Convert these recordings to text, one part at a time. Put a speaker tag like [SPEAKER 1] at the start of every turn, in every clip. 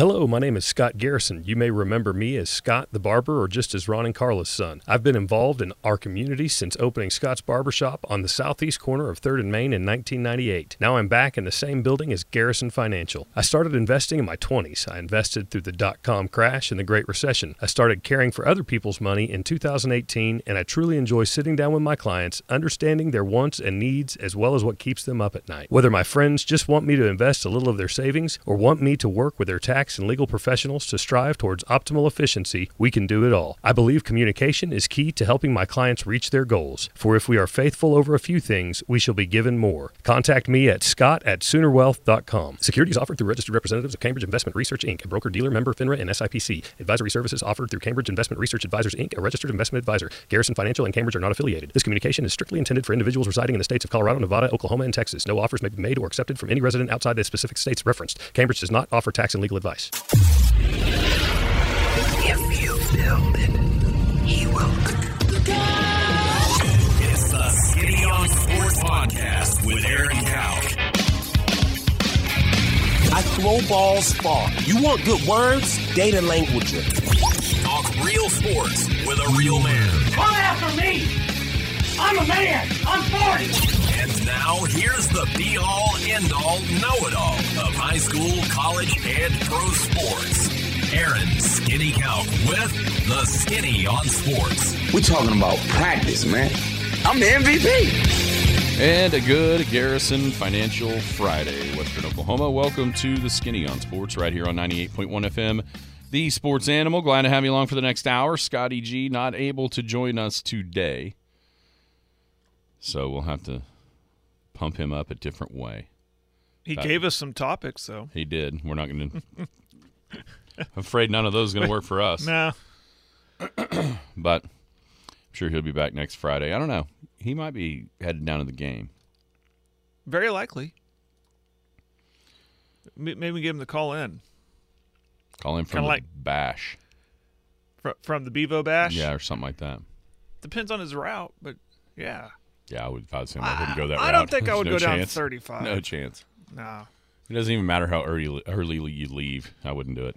[SPEAKER 1] Hello, my name is Scott Garrison. You may remember me as Scott the Barber or just as Ron and Carla's son. I've been involved in our community since opening Scott's Barbershop on the southeast corner of 3rd and Main in 1998. Now I'm back in the same building as Garrison Financial. I started investing in my 20s. I invested through the dot com crash and the Great Recession. I started caring for other people's money in 2018, and I truly enjoy sitting down with my clients, understanding their wants and needs as well as what keeps them up at night. Whether my friends just want me to invest a little of their savings or want me to work with their tax and legal professionals to strive towards optimal efficiency, we can do it all. I believe communication is key to helping my clients reach their goals. For if we are faithful over a few things, we shall be given more. Contact me at scott at soonerwealth.com. Securities offered through registered representatives of Cambridge Investment Research Inc., a broker dealer member FINRA and SIPC. Advisory services offered through Cambridge Investment Research Advisors Inc., a registered investment advisor. Garrison Financial and Cambridge are not affiliated. This communication is strictly intended for individuals residing in the states of Colorado, Nevada, Oklahoma, and Texas. No offers may be made or accepted from any resident outside the specific states referenced. Cambridge does not offer tax and legal advice.
[SPEAKER 2] If you build it, he will.
[SPEAKER 3] It's the Skinny on Sports Podcast with Aaron Cow.
[SPEAKER 4] I throw balls far. You want good words? Data language.
[SPEAKER 3] Talk real sports with a real man.
[SPEAKER 5] Come after me! I'm a man! I'm 40!
[SPEAKER 3] And now here's the be all end all know it all of high school, college, and pro sports. Aaron Skinny Cow with the Skinny on Sports.
[SPEAKER 4] We're talking about practice, man. I'm the MVP.
[SPEAKER 6] And a good Garrison Financial Friday, Western Oklahoma. Welcome to the Skinny on Sports right here on 98.1 FM. The Sports Animal. Glad to have you along for the next hour. Scotty G not able to join us today. So we'll have to pump him up a different way.
[SPEAKER 7] He
[SPEAKER 6] Uh,
[SPEAKER 7] gave us some topics, though.
[SPEAKER 6] He did. We're not going to. I'm afraid none of those are going to work for us.
[SPEAKER 7] No,
[SPEAKER 6] But I'm sure he'll be back next Friday. I don't know. He might be headed down to the game.
[SPEAKER 7] very likely. Maybe we give him the call in
[SPEAKER 6] Call him from
[SPEAKER 7] Kinda
[SPEAKER 6] the
[SPEAKER 7] like-
[SPEAKER 6] Bash.
[SPEAKER 7] Fr- from the Bevo Bash.
[SPEAKER 6] Yeah, or something like that.
[SPEAKER 7] Depends on his route, but yeah.
[SPEAKER 6] Yeah, I would. If I was him, I wouldn't go that way.
[SPEAKER 7] I
[SPEAKER 6] route.
[SPEAKER 7] don't think I would
[SPEAKER 6] no
[SPEAKER 7] go down
[SPEAKER 6] chance.
[SPEAKER 7] 35.
[SPEAKER 6] No chance.
[SPEAKER 7] No.
[SPEAKER 6] It doesn't even matter how early early you leave. I wouldn't do it.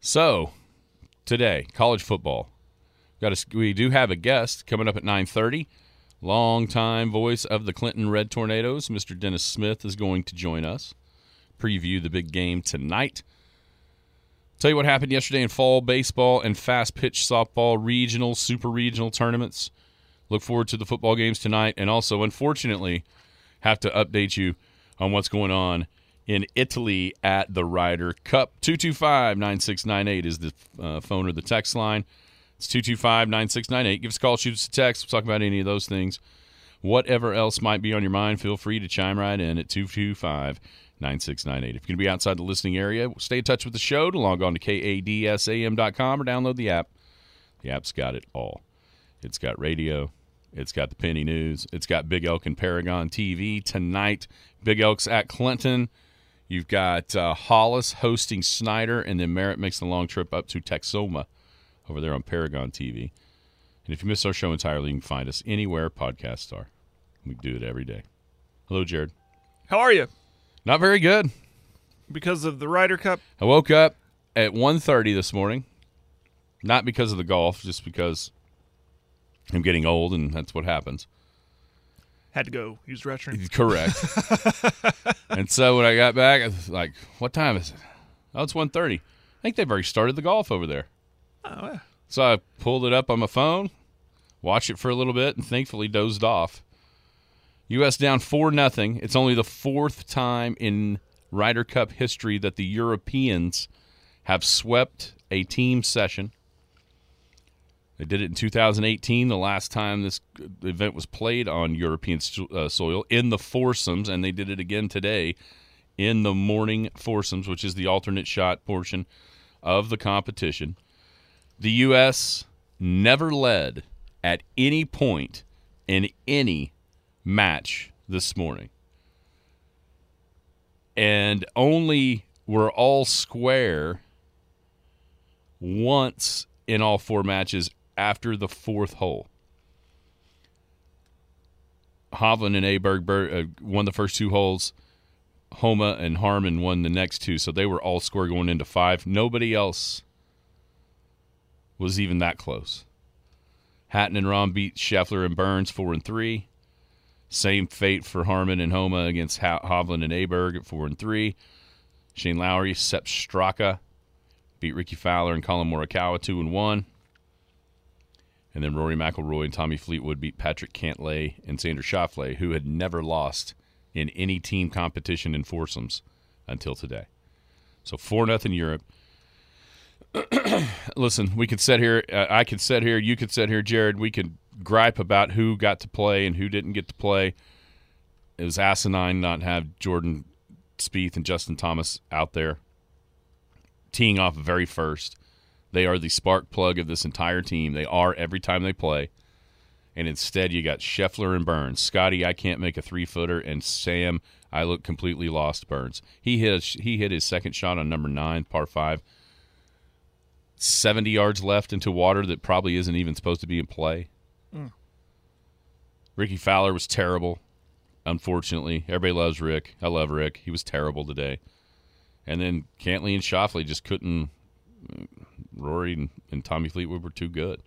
[SPEAKER 6] So, today, college football. Got a, we do have a guest coming up at 9:30. Longtime voice of the Clinton Red Tornadoes, Mr. Dennis Smith is going to join us. Preview the big game tonight. Tell you what happened yesterday in fall baseball and fast pitch softball regional, super regional tournaments. Look forward to the football games tonight, and also, unfortunately, have to update you on what's going on in Italy at the Ryder Cup. 225 9698 is the uh, phone or the text line. It's 225 9698. Give us a call, shoot us a text. We'll talk about any of those things. Whatever else might be on your mind, feel free to chime right in at 225 9698. If you're going to be outside the listening area, stay in touch with the show to log on to kadsam.com or download the app. The app's got it all. It's got radio. It's got the Penny News. It's got Big Elk and Paragon TV tonight. Big Elk's at Clinton. You've got uh, Hollis hosting Snyder, and then Merritt makes the long trip up to Texoma over there on Paragon TV. And if you miss our show entirely, you can find us anywhere podcasts are. We do it every day. Hello, Jared.
[SPEAKER 7] How are you?
[SPEAKER 6] Not very good.
[SPEAKER 7] Because of the Ryder Cup?
[SPEAKER 6] I woke up at 1.30 this morning. Not because of the golf, just because I'm getting old, and that's what happens.
[SPEAKER 7] Had to go use the restroom.
[SPEAKER 6] Correct. and so when I got back, I was like, "What time is it?" Oh, it's 1.30. I think they've already started the golf over there.
[SPEAKER 7] Oh, yeah.
[SPEAKER 6] So I pulled it up on my phone, watched it for a little bit, and thankfully dozed off. U.S. down four nothing. It's only the fourth time in Ryder Cup history that the Europeans have swept a team session. They did it in 2018, the last time this event was played on European uh, soil in the foursomes, and they did it again today in the morning foursomes, which is the alternate shot portion of the competition. The U.S. never led at any point in any match this morning. And only were all square once in all four matches after the fourth hole. Hovland and Aberg uh, won the first two holes. Homa and Harman won the next two, so they were all score going into five. Nobody else was even that close. Hatton and Rahm beat Scheffler and Burns four and three. Same fate for Harman and Homa against Hovland and Aberg at four and three. Shane Lowry, Sepp Straka beat Rickie Fowler and Collin Morikawa two and one. And then Rory McIlroy and Tommy Fleetwood beat Patrick Cantlay and Xander Schauffele, who had never lost in any team competition in foursomes until today. So four nothing Europe. Listen, we could sit here. Uh, I could sit here. You could sit here, Jared. We could gripe about who got to play and who didn't get to play. It was asinine not have Jordan Spieth and Justin Thomas out there teeing off very first. They are the spark plug of this entire team. They are every time they play. And instead, you got Scheffler and Burns. Scotty, I can't make a three footer, and Sam, I look completely lost. Burns. He hit he hit his second shot on number nine, par five. Seventy yards left into water that probably isn't even supposed to be in play. Mm. Rickie Fowler was terrible. Unfortunately, everybody loves Rick. I love Rick. He was terrible today. And then Cantlay and Schauffele just couldn't. Rory and, and Tommy Fleetwood were too good.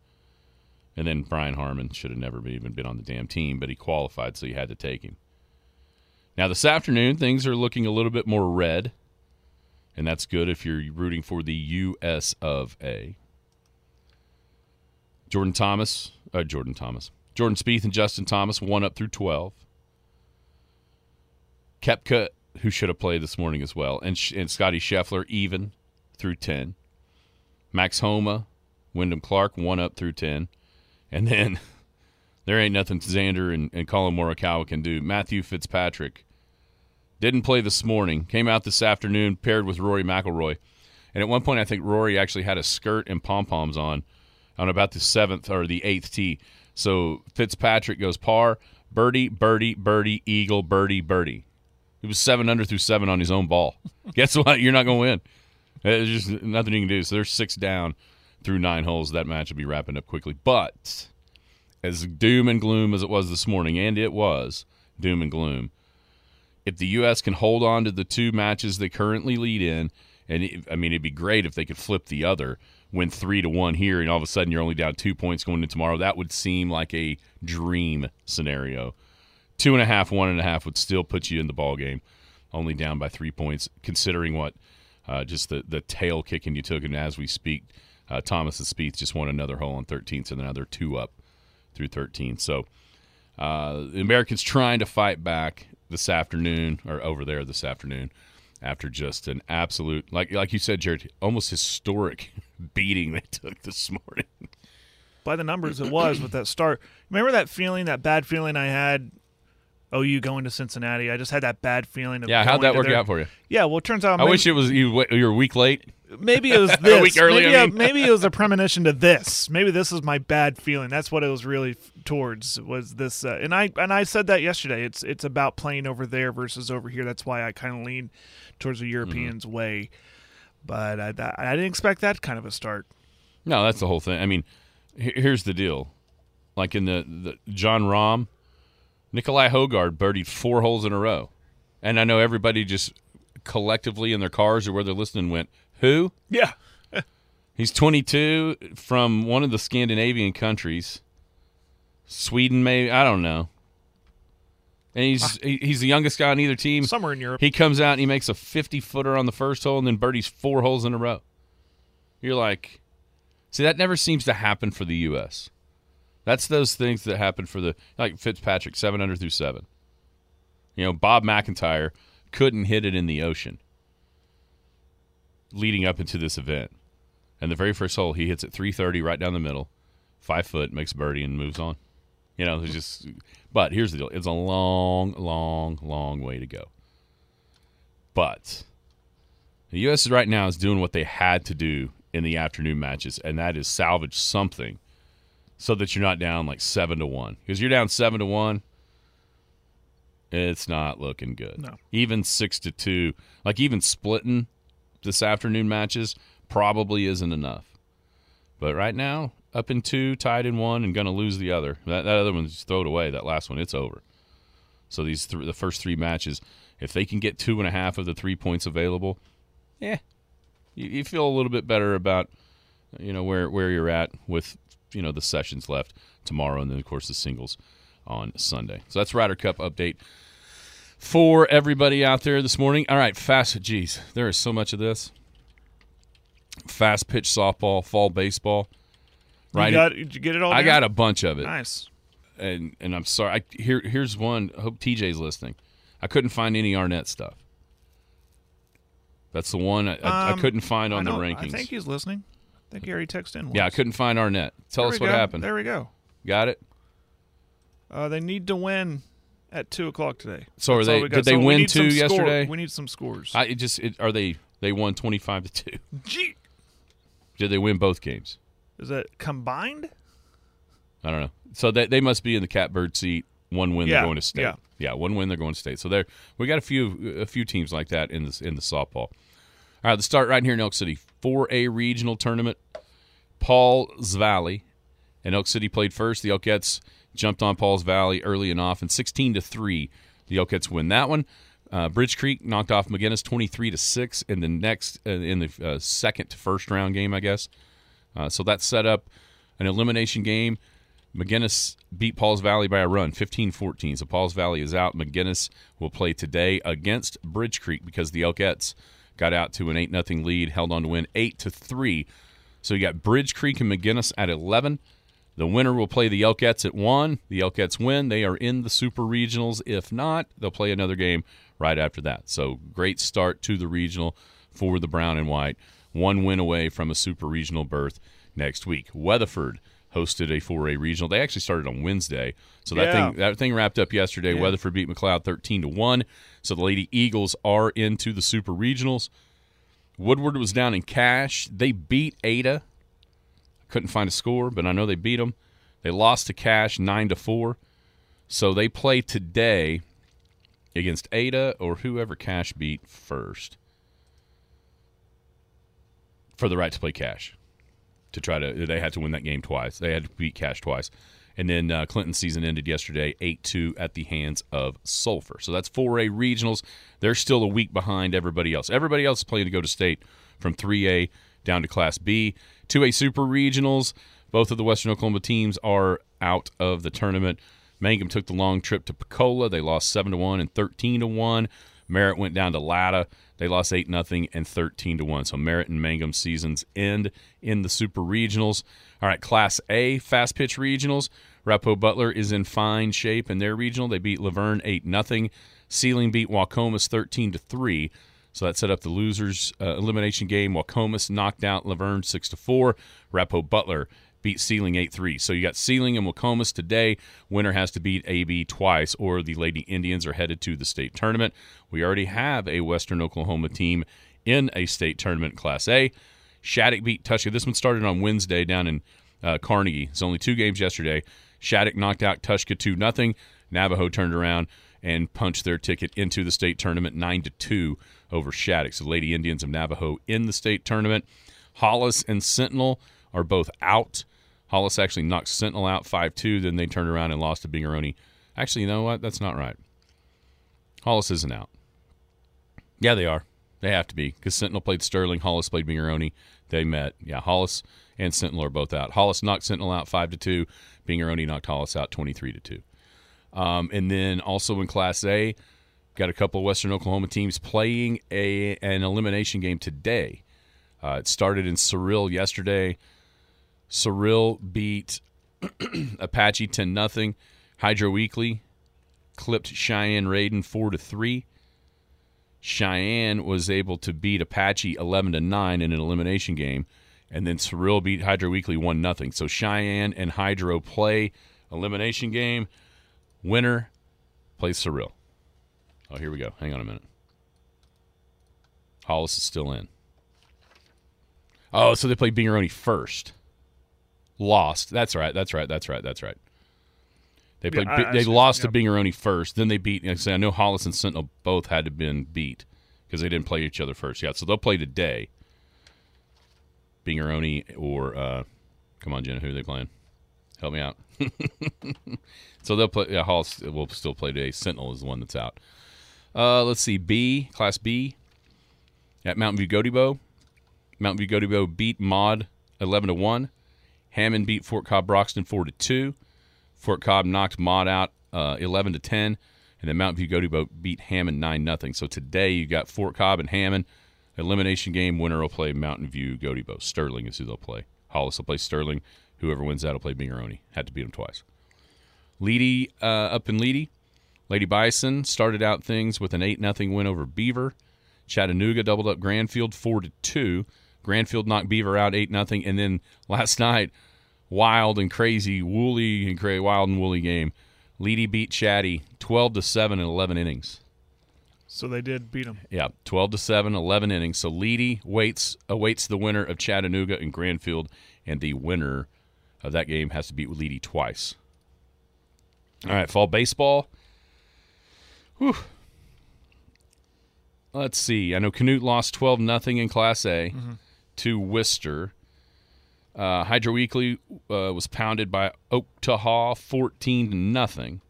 [SPEAKER 6] And then Brian Harman should have never even been on the damn team, but he qualified, so you had to take him. Now, this afternoon, things are looking a little bit more red, and that's good if you're rooting for the U.S. of A. Jordan Thomas, uh, Jordan Thomas, Jordan Spieth and Justin Thomas, one up through 12. Koepka, who should have played this morning as well, and, and Scotty Scheffler, even through 10. Max Homa, Wyndham Clark, one up through 10. And then there ain't nothing Xander and, and Collin Morikawa can do. Matthew Fitzpatrick didn't play this morning, came out this afternoon paired with Rory McIlroy. And at one point, I think Rory actually had a skirt and pom poms on on about the seventh or the eighth tee. So Fitzpatrick goes par, birdie, birdie, birdie, eagle, birdie, birdie. He was seven under through seven on his own ball. Guess what? You're not going to win. Uh, there's just nothing you can do. So there's six down through nine holes. That match will be wrapping up quickly. But as doom and gloom as it was this morning, and it was doom and gloom, if the U.S. can hold on to the two matches they currently lead in, and it, I mean, it'd be great if they could flip the other, win three to one here, and all of a sudden you're only down two points going into tomorrow. That would seem like a dream scenario. Two and a half, one and a half would still put you in the ball game, only down by three points, considering what uh, just the the tail kicking you took. And as we speak, uh, Thomas and Spieth just won another hole on 13th, so now they're two up through 13. So uh, the Americans trying to fight back this afternoon, or over there this afternoon, after just an absolute, like like you said, Jared, almost historic beating they took this morning.
[SPEAKER 7] By the numbers, it was with that start. Remember that feeling, that bad feeling I had. OU going to Cincinnati. I just had that bad feeling. Of
[SPEAKER 6] Yeah, how'd that work
[SPEAKER 7] their-
[SPEAKER 6] out for you?
[SPEAKER 7] Yeah, well, it turns out
[SPEAKER 6] I
[SPEAKER 7] maybe,
[SPEAKER 6] wish it was you. You're a week late.
[SPEAKER 7] maybe it was this.
[SPEAKER 6] week early,
[SPEAKER 7] maybe,
[SPEAKER 6] I mean.
[SPEAKER 7] maybe it was a premonition to this. Maybe this is my bad feeling. That's what it was really f- towards. Was this? Uh, and I and I said that yesterday. It's it's about playing over there versus over here. That's why I kind of lean towards the Europeans'
[SPEAKER 6] Mm-hmm.
[SPEAKER 7] way. But I, I didn't expect that kind of a start.
[SPEAKER 6] No, that's the whole thing. I mean, here's the deal. Like in the, the Jon Rahm, Nicolai Højgaard birdied four holes in a row, and I know everybody just collectively in their cars or where they're listening went, "Who?"
[SPEAKER 7] Yeah.
[SPEAKER 6] He's 22 from one of the Scandinavian countries, Sweden, maybe I don't know. And he's ah. he, he's the youngest guy on either team.
[SPEAKER 7] Somewhere in Europe.
[SPEAKER 6] He comes out and he makes a 50 footer on the first hole and then birdies four holes in a row. You're like, see, that never seems to happen for the U.S. That's those things that happen for the, like Fitzpatrick, seven under through seven. You know, Bob MacIntyre couldn't hit it in the ocean leading up into this event. And the very first hole, he hits it 330 right down the middle, five foot, makes birdie, and moves on. You know, just. But here's the deal: it's a long, long, long way to go. But the U.S. right now is doing what they had to do in the afternoon matches, and that is salvage something, so that you're not down like seven to one. Because you're down seven to one, it's not looking good.
[SPEAKER 7] No.
[SPEAKER 6] Even six to two, like even splitting this afternoon matches probably isn't enough. But right now, up in two, tied in one, and going to lose the other. That, that other one's throw it away. That last one, it's over. So these th- the first three matches, If they can get two and a half of the three points available, yeah, you, you feel a little bit better about you know where where you're at with you know the sessions left tomorrow, and then of course the singles on Sunday. So that's Ryder Cup update for everybody out there this morning. All right, fast. Geez, there is so much of this. Fast pitch softball, fall baseball. Right,
[SPEAKER 7] You got, did you get it all?
[SPEAKER 6] I
[SPEAKER 7] down?
[SPEAKER 6] got a bunch of it
[SPEAKER 7] Nice.
[SPEAKER 6] and and I'm sorry. I, here here's one. I hope TJ's listening. I couldn't find any Arnett stuff. That's the one I, I, I
[SPEAKER 7] Um,
[SPEAKER 6] couldn't find on the rankings.
[SPEAKER 7] I think he's listening. I think he already texted in.
[SPEAKER 6] yeah, I couldn't find Arnett. Tell
[SPEAKER 7] There
[SPEAKER 6] us what
[SPEAKER 7] go.
[SPEAKER 6] happened.
[SPEAKER 7] There we go.
[SPEAKER 6] Got it.
[SPEAKER 7] Uh, they need to win at two o'clock today.
[SPEAKER 6] So are
[SPEAKER 7] That's
[SPEAKER 6] they- did they
[SPEAKER 7] So we
[SPEAKER 6] win two
[SPEAKER 7] score-
[SPEAKER 6] yesterday?
[SPEAKER 7] We need some scores.
[SPEAKER 6] I it just it, are they they won 25 to two.
[SPEAKER 7] Gee,
[SPEAKER 6] Did they win both games?
[SPEAKER 7] is that combined?
[SPEAKER 6] I don't know. So they they must be in the catbird seat. One win,
[SPEAKER 7] Yeah,
[SPEAKER 6] they're going to state.
[SPEAKER 7] yeah.
[SPEAKER 6] one win, they're going to state. So there, we got a few a few teams like that in this in the softball. All right, let's start right here in Elk City. 4A regional tournament. Pauls Valley and Elk City played first. The Elkettes jumped on Pauls Valley early and often, 16 to three. The Elkettes win that one. Uh, Bridge Creek knocked off McGinnis 23 to six in the next uh, in the uh, second to first round game, I guess. Uh, so that set up an elimination game. McGinnis beat Pauls Valley by a run, 15-14. So Pauls Valley is out. McGinnis will play today against Bridge Creek because the Elkettes got out to an 8 nothing lead, held on to win 8 to 3. So you got Bridge Creek and McGinnis at 11. The winner will play the Elkettes at 1. The Elkettes win. They are in the Super Regionals. If not, they'll play another game right after that. So great start to the regional for the Brown and White. One win away from a Super Regional berth next week. Weatherford hosted a 4A regional. They actually started on Wednesday. So that
[SPEAKER 7] Yeah.
[SPEAKER 6] thing that thing wrapped up yesterday.
[SPEAKER 7] Yeah.
[SPEAKER 6] Weatherford beat McLoud 13 to 1. So the Lady Eagles are into the Super Regionals. Woodward was down in Cache. They beat Ada. Couldn't find a score, but I know they beat them. They lost to Cache 9 to 4. So they play today against Ada or whoever Cache beat first for the right to play Cache. To try to, they had to win that game twice. They had to beat Cache twice. And then uh, Clinton's season ended yesterday 8 2 at the hands of Sulphur. So that's 4A regionals. They're still a week behind everybody else. Everybody else is playing to go to state from 3A down to Class B. 2A super regionals. Both of the Western Oklahoma teams are out of the tournament. Mangum took the long trip to Pocola. They lost 7 to 1 and 13 to 1. Merritt went down to Latta. They lost 8 nothing and 13 to 1. So Merritt and Mangum seasons end in the Super Regionals. All right, Class A fast pitch regionals. Repo Butler is in fine shape in their regional. They beat Laverne 8 nothing. Seiling beat Waukomis 13 to 3. So that set up the losers uh, elimination game. Waukomis knocked out Laverne 6 to 4. Repo Butler beat Seiling 8-3. So you got Seiling and Waukomis today. Winner has to beat AB twice or the Lady Indians are headed to the state tournament. We already have a Western Oklahoma team in a state tournament Class A. Shattuck beat Tushka. This one started on Wednesday down in uh, Carnegie. It's only two games yesterday. Shattuck knocked out Tushka 2 nothing. Navajo turned around and punched their ticket into the state tournament 9 to 2 over Shattuck. So Lady Indians of Navajo in the state tournament. Hollis and Sentinel are both out. Hollis actually knocked Sentinel out 5 2. Then they turned around and lost to Binger-Oney. Actually, you know what? That's not right. Hollis isn't out. Yeah, they are. They have to be because Sentinel played Sterling. Hollis played Binger-Oney. They met. Yeah, Hollis and Sentinel are both out. Hollis knocked Sentinel out 5 to 2. Binger-Oney knocked Hollis out 23 to 2. Um, and then also in Class A, got a couple of Western Oklahoma teams playing a an elimination game today. Uh, it started in Cyril yesterday. Cyril beat Apache 10 nothing. Hydro-Eakly clipped Cheyenne-Reydon 4 to 3. Cheyenne was able to beat Apache 11 to 9 in an elimination game and then Cyril beat Hydro-Eakly 1 nothing. So Cheyenne and Hydro play elimination game. Winner plays Cyril. Oh, here we go. Hang on a minute. Hollis is still in. Oh, so they played Binger-Oney first. Lost. That's right. That's right. That's right. That's right. They played.
[SPEAKER 7] I- I
[SPEAKER 6] they
[SPEAKER 7] see.
[SPEAKER 6] lost
[SPEAKER 7] Yep.
[SPEAKER 6] to Binger-Oney first. Then they beat. Like I say, I know Hollis and Sentinel both had to been beat because they didn't play each other first. Yeah, so they'll play today. Binger-Oney or uh, come on, Jenna, who are they playing? Help me out. so they'll play. Yeah, Hollis will still play today. Sentinel is the one that's out. Uh, let's see. B, Class B at Mountain View-Gotebo. Mountain View-Gotebo beat Maud 11 to 1. Hammond beat Fort Cobb Broxton 4 to 2. Fort Cobb knocked Maud out uh, 11 to 10. And then Mountain View-Gotebo beat Hammond 9 nothing. So today you got Fort Cobb and Hammond. Elimination game. Winner will play Mountain View-Gotebo. Sterling is who they'll play. Hollis will play Sterling. Whoever wins that will play Binger-Oney. Had to beat them twice. Leedy uh, up in Leedy. Lady Bison started out things with an 8 0 win over Beaver. Chattanooga doubled up Grandfield 4 to 2. Grandfield knocked Beaver out 8 0. And then last night, wild and crazy, woolly and crazy, wild and woolly game. Leedy beat Chatty 12 to 7 in 11 innings.
[SPEAKER 7] So they did beat them.
[SPEAKER 6] Yeah, 12 to 7, 11 innings. So Leedy waits awaits the winner of Chattanooga and Grandfield, and the winner of that game has to beat Leedy twice. All right, fall baseball. Whew. Let's see. I know Canute lost 12 nothing in Class A mm-hmm. to Worcester. Uh, Hydro-Eakly uh, was pounded by Oaktahaw 14 to nothing.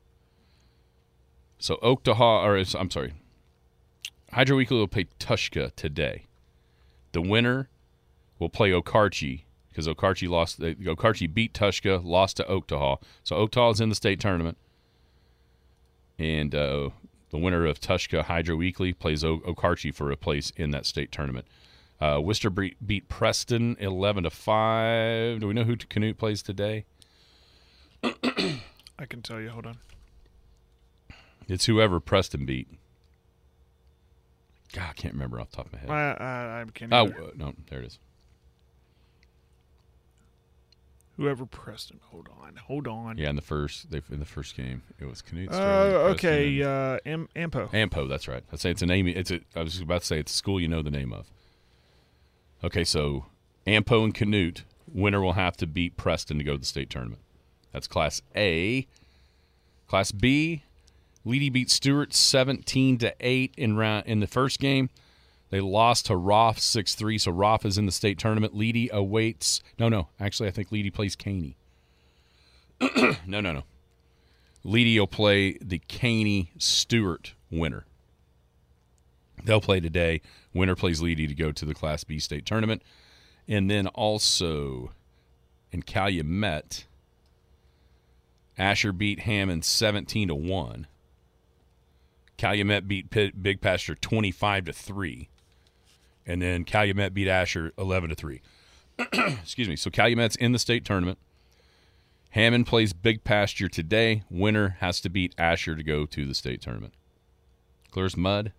[SPEAKER 6] So Oaktahaw, or I'm sorry, Hydro-Eakly will play Tushka today. The winner will play Okarche because Okarche lost. uh, Okarche beat Tushka, lost to Oaktahaw. So Oaktahaw is in the state tournament, and uh, the winner of Tushka Hydro-Eakly plays o- Okarche for a place in that state tournament. Uh, Worcester beat Preston eleven to five. Do we know who Canute plays today?
[SPEAKER 7] I can tell you. Hold on.
[SPEAKER 6] It's whoever Preston beat. God, I can't remember off the top of my head.
[SPEAKER 7] I, I, I can't.
[SPEAKER 6] Oh
[SPEAKER 7] either.
[SPEAKER 6] no, there it is.
[SPEAKER 7] Whoever Preston. Hold on. Hold on.
[SPEAKER 6] Yeah, in the first they in the first game, it was Canute.
[SPEAKER 7] Uh, okay. Uh, Am- Ampo.
[SPEAKER 6] Ampo. That's right. I say it's a name. It's a. I was about to say it's a school you know the name of. Okay, so Ampo and Canute winner will have to beat Preston to go to the state tournament. That's Class A. Class B, Leedy beat Stewart seventeen to eight in round in the first game. They lost to Roff six three, so Roff is in the state tournament. Leedy awaits. No, no, actually, I think Leedy plays Caney. no, no, no. Leedy will play the Caney Stewart winner. They'll play today. Winner plays Leedy to go to the Class B state tournament. And then also in Calumet, Asher beat Hammond 17 to 1. Calumet beat Big Pasture 25 to 3. And then Calumet beat Asher 11 to 3. Excuse me. So Calumet's in the state tournament. Hammond plays Big Pasture today. Winner has to beat Asher to go to the state tournament. Clear as mud.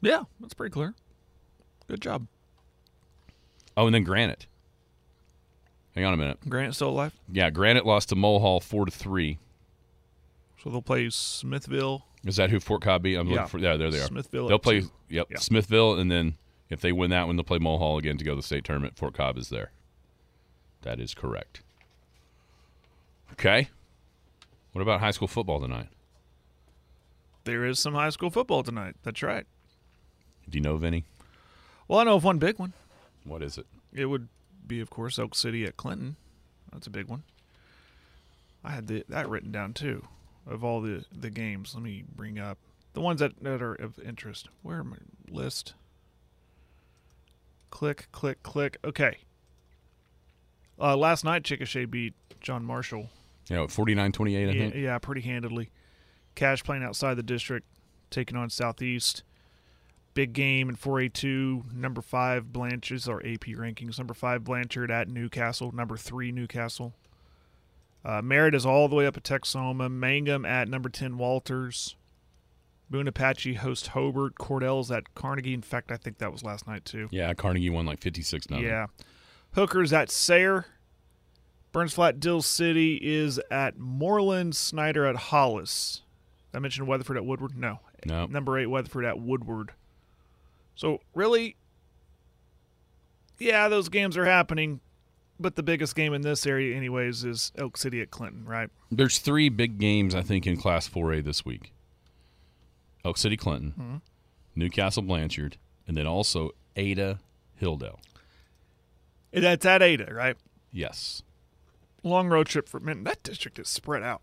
[SPEAKER 7] Yeah, that's pretty clear. Good job.
[SPEAKER 6] Oh, and then Granite. Hang on a minute.
[SPEAKER 7] Grant still alive,
[SPEAKER 6] Yeah, Granite lost to Mulhall four to three.
[SPEAKER 7] so they'll play Smithville.
[SPEAKER 6] Is that who Fort Cobb? I'm
[SPEAKER 7] Yeah.
[SPEAKER 6] looking for. Yeah, there they are.
[SPEAKER 7] Smithville
[SPEAKER 6] They'll play. Yep,
[SPEAKER 7] Yeah.
[SPEAKER 6] Smithville, and then if they win that one, they'll play Mulhall again to go to the state tournament. Fort Cobb is there. That is correct. Okay. What about high school football tonight?
[SPEAKER 7] There is some high school football tonight. That's right.
[SPEAKER 6] Do you know of any?
[SPEAKER 7] Well, I know of one big one.
[SPEAKER 6] What is it?
[SPEAKER 7] It would be, of course, Elk City at Clinton. That's a big one. I had the, that written down too, of all the, the games. Let me bring up the ones that, that are of interest. Where am I? List. Click, click, click. Okay. Uh, last night, Chickasha beat John Marshall.
[SPEAKER 6] Yeah, know, 49-28, I
[SPEAKER 7] Yeah,
[SPEAKER 6] think.
[SPEAKER 7] yeah, pretty handedly. Cache playing outside the district, taking on Southeast. Big game in 4A2. Number five, Blanchard's our AP rankings. Number five, Blanchard at Newcastle. Number three, Newcastle. Uh, Merritt is all the way up at Texoma. Mangum at number 10, Walters. Boone Apache host Hobart. Cordell's at Carnegie. In fact, I think that was last night, too.
[SPEAKER 6] Yeah, Carnegie won like 56 nothing.
[SPEAKER 7] Yeah. Hooker's at Sayre. Burns Flat Dill City is at Mooreland. Snyder at Hollis. I mentioned Weatherford at Woodward. No.
[SPEAKER 6] No.
[SPEAKER 7] Number eight, Weatherford at Woodward. So really, yeah, those games are happening, but the biggest game in this area, anyways, is Elk City at Clinton, right?
[SPEAKER 6] There's three big games I think in Class 4A this week. Elk City Clinton,
[SPEAKER 7] Mm-hmm.
[SPEAKER 6] Newcastle Blanchard, and then also Ada Hilldale.
[SPEAKER 7] And That's at Ada, right?
[SPEAKER 6] Yes.
[SPEAKER 7] Long road trip for man. That district is spread out.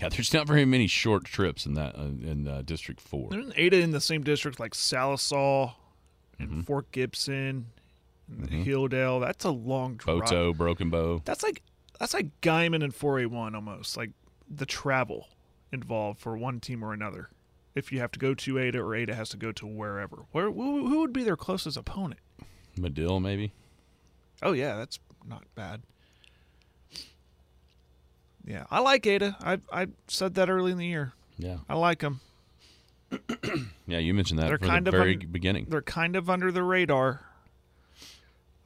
[SPEAKER 6] Yeah, there's not very many short trips in that uh, in uh, District Four.
[SPEAKER 7] There's Ada in the same district like Sallisaw and Fort Gibson and Hilldale. That's a long drive.
[SPEAKER 6] Poteau, Broken Bow.
[SPEAKER 7] That's like that's like Guymon and 4A1 almost. Like the travel involved for one team or another. If you have to go to Ada or Ada has to go to wherever. Where who, who would be their closest opponent?
[SPEAKER 6] Madill, maybe.
[SPEAKER 7] Oh yeah, that's not bad. Yeah, I like Ada. I I said that early in the year.
[SPEAKER 6] Yeah,
[SPEAKER 7] I like them.
[SPEAKER 6] yeah. You mentioned that
[SPEAKER 7] They're kind
[SPEAKER 6] the
[SPEAKER 7] of
[SPEAKER 6] very
[SPEAKER 7] un-
[SPEAKER 6] beginning.
[SPEAKER 7] They're kind of under the radar.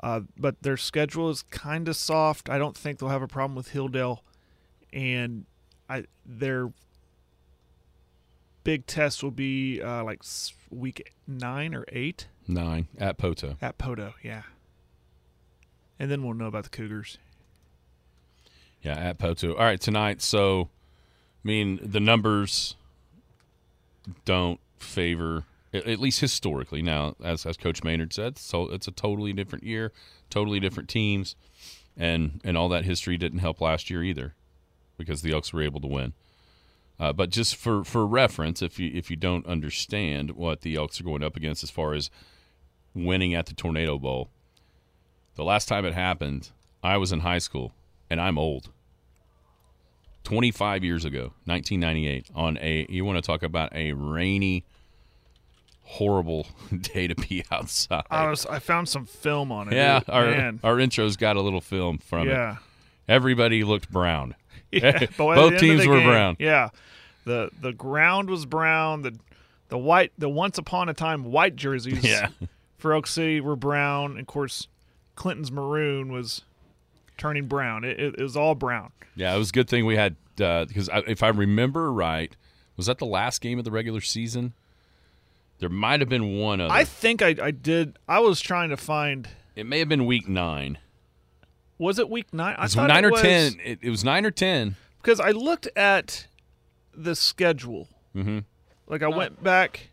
[SPEAKER 7] Uh, but their schedule is kind of soft. I don't think they'll have a problem with Hilldale, and I their big test will be uh, like week nine or eight
[SPEAKER 6] Nine at Poteau.
[SPEAKER 7] at Poteau. Yeah, and then we'll know about the Cougars.
[SPEAKER 6] Yeah, at Poteau. All right, tonight. So, I mean, the numbers don't favor, at least historically. Now, as as Coach Maynard said, so it's a totally different year, totally different teams, and and all that history didn't help last year either, because the Elks were able to win. Uh, but just for, for reference, if you if you don't understand what the Elks are going up against as far as winning at the Tornado Bowl, the last time it happened, I was in high school, and I'm old. 25 years ago, 1998, on a you want to talk about a rainy, horrible day to be outside.
[SPEAKER 7] I was I found some film on it.
[SPEAKER 6] yeah, our
[SPEAKER 7] man.
[SPEAKER 6] our intro's got a little film from it.
[SPEAKER 7] yeah.
[SPEAKER 6] Everybody looked brown.
[SPEAKER 7] Yeah, but at the
[SPEAKER 6] Both teams were
[SPEAKER 7] game,
[SPEAKER 6] brown.
[SPEAKER 7] Yeah, the the ground was brown. The the white the once upon a time white jerseys
[SPEAKER 6] Yeah.
[SPEAKER 7] for Elk City were brown. Of course, Clinton's maroon was turning brown. It, it, it was all brown.
[SPEAKER 6] Yeah, it was a good thing we had because I if I remember right, was that the last game of the regular season? There might have been one other.
[SPEAKER 7] I think I, I did. I was trying to find.
[SPEAKER 6] it may have been week nine.
[SPEAKER 7] Was it week nine? I
[SPEAKER 6] It was
[SPEAKER 7] thought
[SPEAKER 6] nine or
[SPEAKER 7] was-
[SPEAKER 6] ten. It, it was nine or ten.
[SPEAKER 7] because I looked at the schedule. Mm-hmm. Like I went back.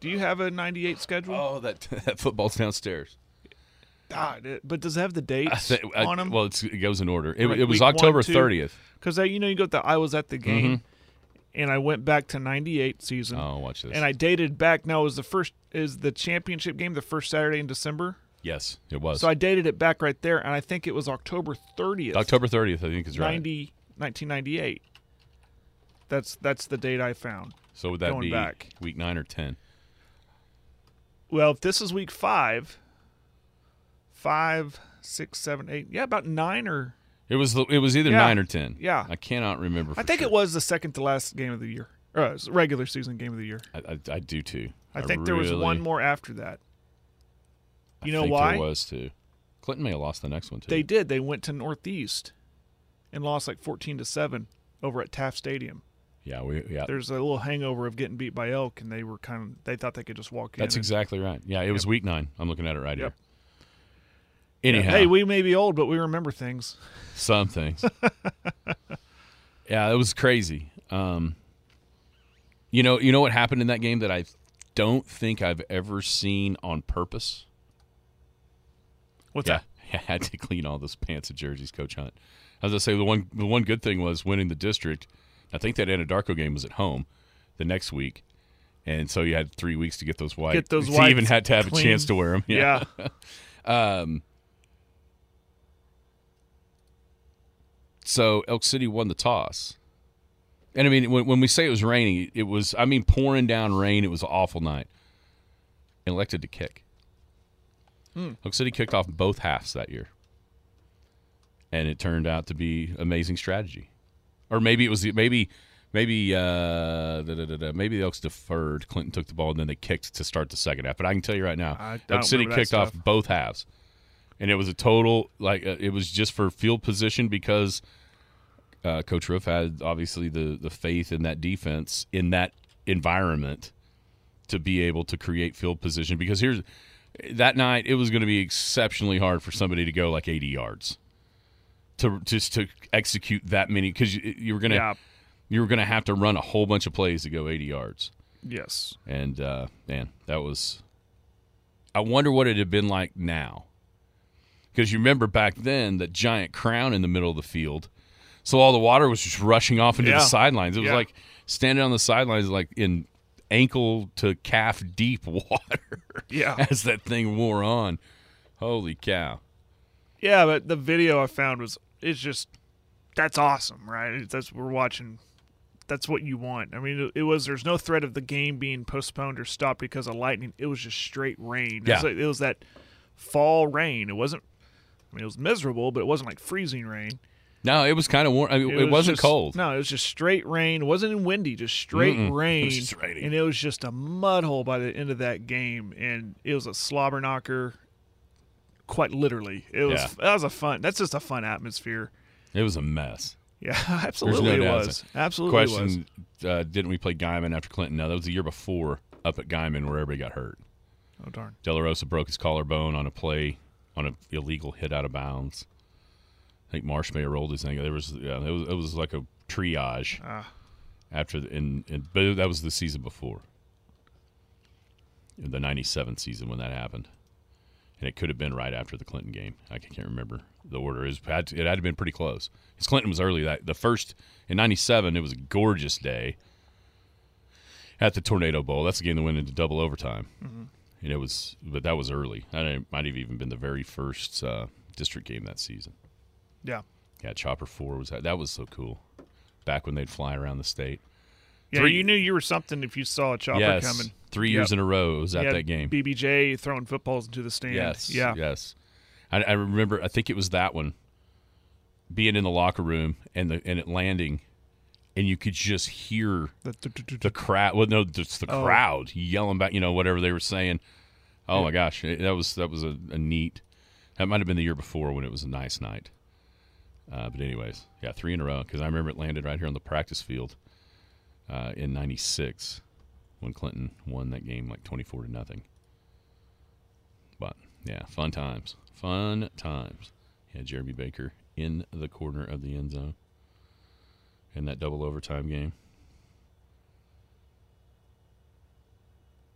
[SPEAKER 7] Do you have a '98 schedule?
[SPEAKER 6] Oh, that that football's downstairs.
[SPEAKER 7] God, but does it have the dates
[SPEAKER 6] I thi- I-
[SPEAKER 7] on them?
[SPEAKER 6] well, it's, it goes in order. It,
[SPEAKER 7] Like
[SPEAKER 6] it was
[SPEAKER 7] week one,
[SPEAKER 6] October thirtieth.
[SPEAKER 7] Because you know you got the I was at the game, and I went back to '98 season,
[SPEAKER 6] Mm-hmm. Oh, watch this.
[SPEAKER 7] and I dated back. Now is the first is the championship game the first Saturday in December?
[SPEAKER 6] yes, it was.
[SPEAKER 7] So I dated it back right there, and I think it was October 30th,
[SPEAKER 6] October thirtieth, I think is right.
[SPEAKER 7] 90, 1998. That's that's the date I found.
[SPEAKER 6] so would that be
[SPEAKER 7] back.
[SPEAKER 6] week nine or ten?
[SPEAKER 7] Well, if this is week five, five, six, seven, eight, yeah, about nine or
[SPEAKER 6] It was it was either
[SPEAKER 7] Yeah.
[SPEAKER 6] nine or ten.
[SPEAKER 7] Yeah.
[SPEAKER 6] I cannot remember.
[SPEAKER 7] I think
[SPEAKER 6] sure.
[SPEAKER 7] it was the second to last game of the year, or uh, regular season game of the year.
[SPEAKER 6] I, I, I do too.
[SPEAKER 7] I think there was one more after that.
[SPEAKER 6] I
[SPEAKER 7] You know
[SPEAKER 6] think
[SPEAKER 7] why?
[SPEAKER 6] There was too. Clinton may have lost the next one too.
[SPEAKER 7] They did. They went to Northeast and lost like 14 to 7 over at Taft Stadium.
[SPEAKER 6] yeah, we yeah.
[SPEAKER 7] There's a little hangover of getting beat by Elk and they were kind of they thought they could just walk
[SPEAKER 6] That's
[SPEAKER 7] in. and-
[SPEAKER 6] exactly right. Yeah, it was week nine. I'm looking at it right
[SPEAKER 7] Yep.
[SPEAKER 6] here. Anyhow,
[SPEAKER 7] Hey, we may be old, but we remember things.
[SPEAKER 6] some things. yeah, it was crazy. Um, you know, you know what happened in that game that I don't think I've ever seen on purpose.
[SPEAKER 7] What's
[SPEAKER 6] yeah,
[SPEAKER 7] that?
[SPEAKER 6] I had to clean all those pants and jerseys, Coach Hunt. As I say, the one the one good thing was winning the district. I think that Anadarko game was at home the next week, and so you had three weeks to get those white.
[SPEAKER 7] Get those
[SPEAKER 6] white. even had to have
[SPEAKER 7] clean.
[SPEAKER 6] a chance to wear them.
[SPEAKER 7] Yeah.
[SPEAKER 6] So Elk City won the toss. And I mean, when, when we say it was raining, it was, I mean, pouring down rain. It was an awful night. And elected to kick. Elk City kicked off both halves that year. And it turned out to be amazing strategy. Or maybe it was, maybe, maybe, uh, da, da, da, maybe the Elks deferred. Clinton took the ball and then they kicked to start the second half. But I can tell you right now,
[SPEAKER 7] I
[SPEAKER 6] Elk City kicked off both halves. And it was a total, like, uh, it was just for field position because uh, Coach Roof had obviously the the faith in that defense in that environment to be able to create field position. Because here's that night, it was going to be exceptionally hard for somebody to go like 80 yards to just to execute that many because you, you were gonna
[SPEAKER 7] Yeah.
[SPEAKER 6] you were gonna have to run a whole bunch of plays to go 80 yards.
[SPEAKER 7] Yes.
[SPEAKER 6] And uh, man, that was. I wonder what it had been like now. Because you remember back then that giant crown in the middle of the field So all the water was just rushing off into
[SPEAKER 7] Yeah.
[SPEAKER 6] the sidelines. It was
[SPEAKER 7] Yeah.
[SPEAKER 6] like standing on the sidelines, like in ankle to calf deep water.
[SPEAKER 7] Yeah.
[SPEAKER 6] as that thing wore on. Holy cow!
[SPEAKER 7] Yeah, but the video I found was it's just that's awesome, right? That's we're watching. That's what you want. I mean, it, was. There's no threat of the game being postponed or stopped because of lightning. It was just straight rain. It, was,
[SPEAKER 6] Yeah.
[SPEAKER 7] like- it was that fall rain. It wasn't. I mean, it was miserable, but it wasn't like freezing rain.
[SPEAKER 6] No, it was kind of warm. I mean, it,
[SPEAKER 7] was
[SPEAKER 6] was not cold.
[SPEAKER 7] No, it was just straight rain. It wasn't even windy, just straight
[SPEAKER 6] Mm-mm. It was
[SPEAKER 7] rain.
[SPEAKER 6] just
[SPEAKER 7] and it was just a mud hole by the end of that game, and it was a slobber knocker. Quite literally, it was.
[SPEAKER 6] Yeah.
[SPEAKER 7] That was a fun. That's just a fun atmosphere.
[SPEAKER 6] It was a mess.
[SPEAKER 7] Yeah, absolutely it was.
[SPEAKER 6] it.
[SPEAKER 7] Absolutely was.
[SPEAKER 6] Question: uh, Didn't we play Guymon after Clinton? No, that was the year before up at Guymon where everybody got hurt.
[SPEAKER 7] Oh darn.
[SPEAKER 6] De La Rosa broke his collarbone on a play on an illegal hit out of bounds. I think Marsh may have rolled his ankle. There was yeah, it was it was like a triage
[SPEAKER 7] Ah.
[SPEAKER 6] after the in, in but that was the season before. In the '97 season when that happened, and it could have been right after the Clinton game. I can't remember the order. It, was, had to- it had to been pretty close. Because Clinton was early that the first in '97. It was a gorgeous day at the Tornado Bowl. That's the game that went into double overtime and it was but that was early that might have even been the very first uh, district game that season
[SPEAKER 7] Yeah.
[SPEAKER 6] yeah chopper 4 was that that was so cool back when they'd fly around the state
[SPEAKER 7] Yeah,
[SPEAKER 6] Three-
[SPEAKER 7] you knew you were something if you saw a chopper
[SPEAKER 6] yes
[SPEAKER 7] coming.
[SPEAKER 6] three years
[SPEAKER 7] Yep.
[SPEAKER 6] in a row it was at that game
[SPEAKER 7] BBJ throwing footballs into the stands.
[SPEAKER 6] yes
[SPEAKER 7] Yeah.
[SPEAKER 6] yes I, I remember i think it was that one being in the locker room and the and it landing and you could just hear
[SPEAKER 7] The-
[SPEAKER 6] crowd well no just the
[SPEAKER 7] Oh.
[SPEAKER 6] crowd yelling back you know whatever they were saying. Oh my gosh. That was that was a, a neat that might have been the year before when it was a nice night. Uh, but anyways yeah three in a row because i remember it landed right here on the practice field uh, in 96 when clinton won that game like 24 to nothing. But yeah fun times. Fun times. Yeah jeremy baker in the corner of the end zone in that double overtime game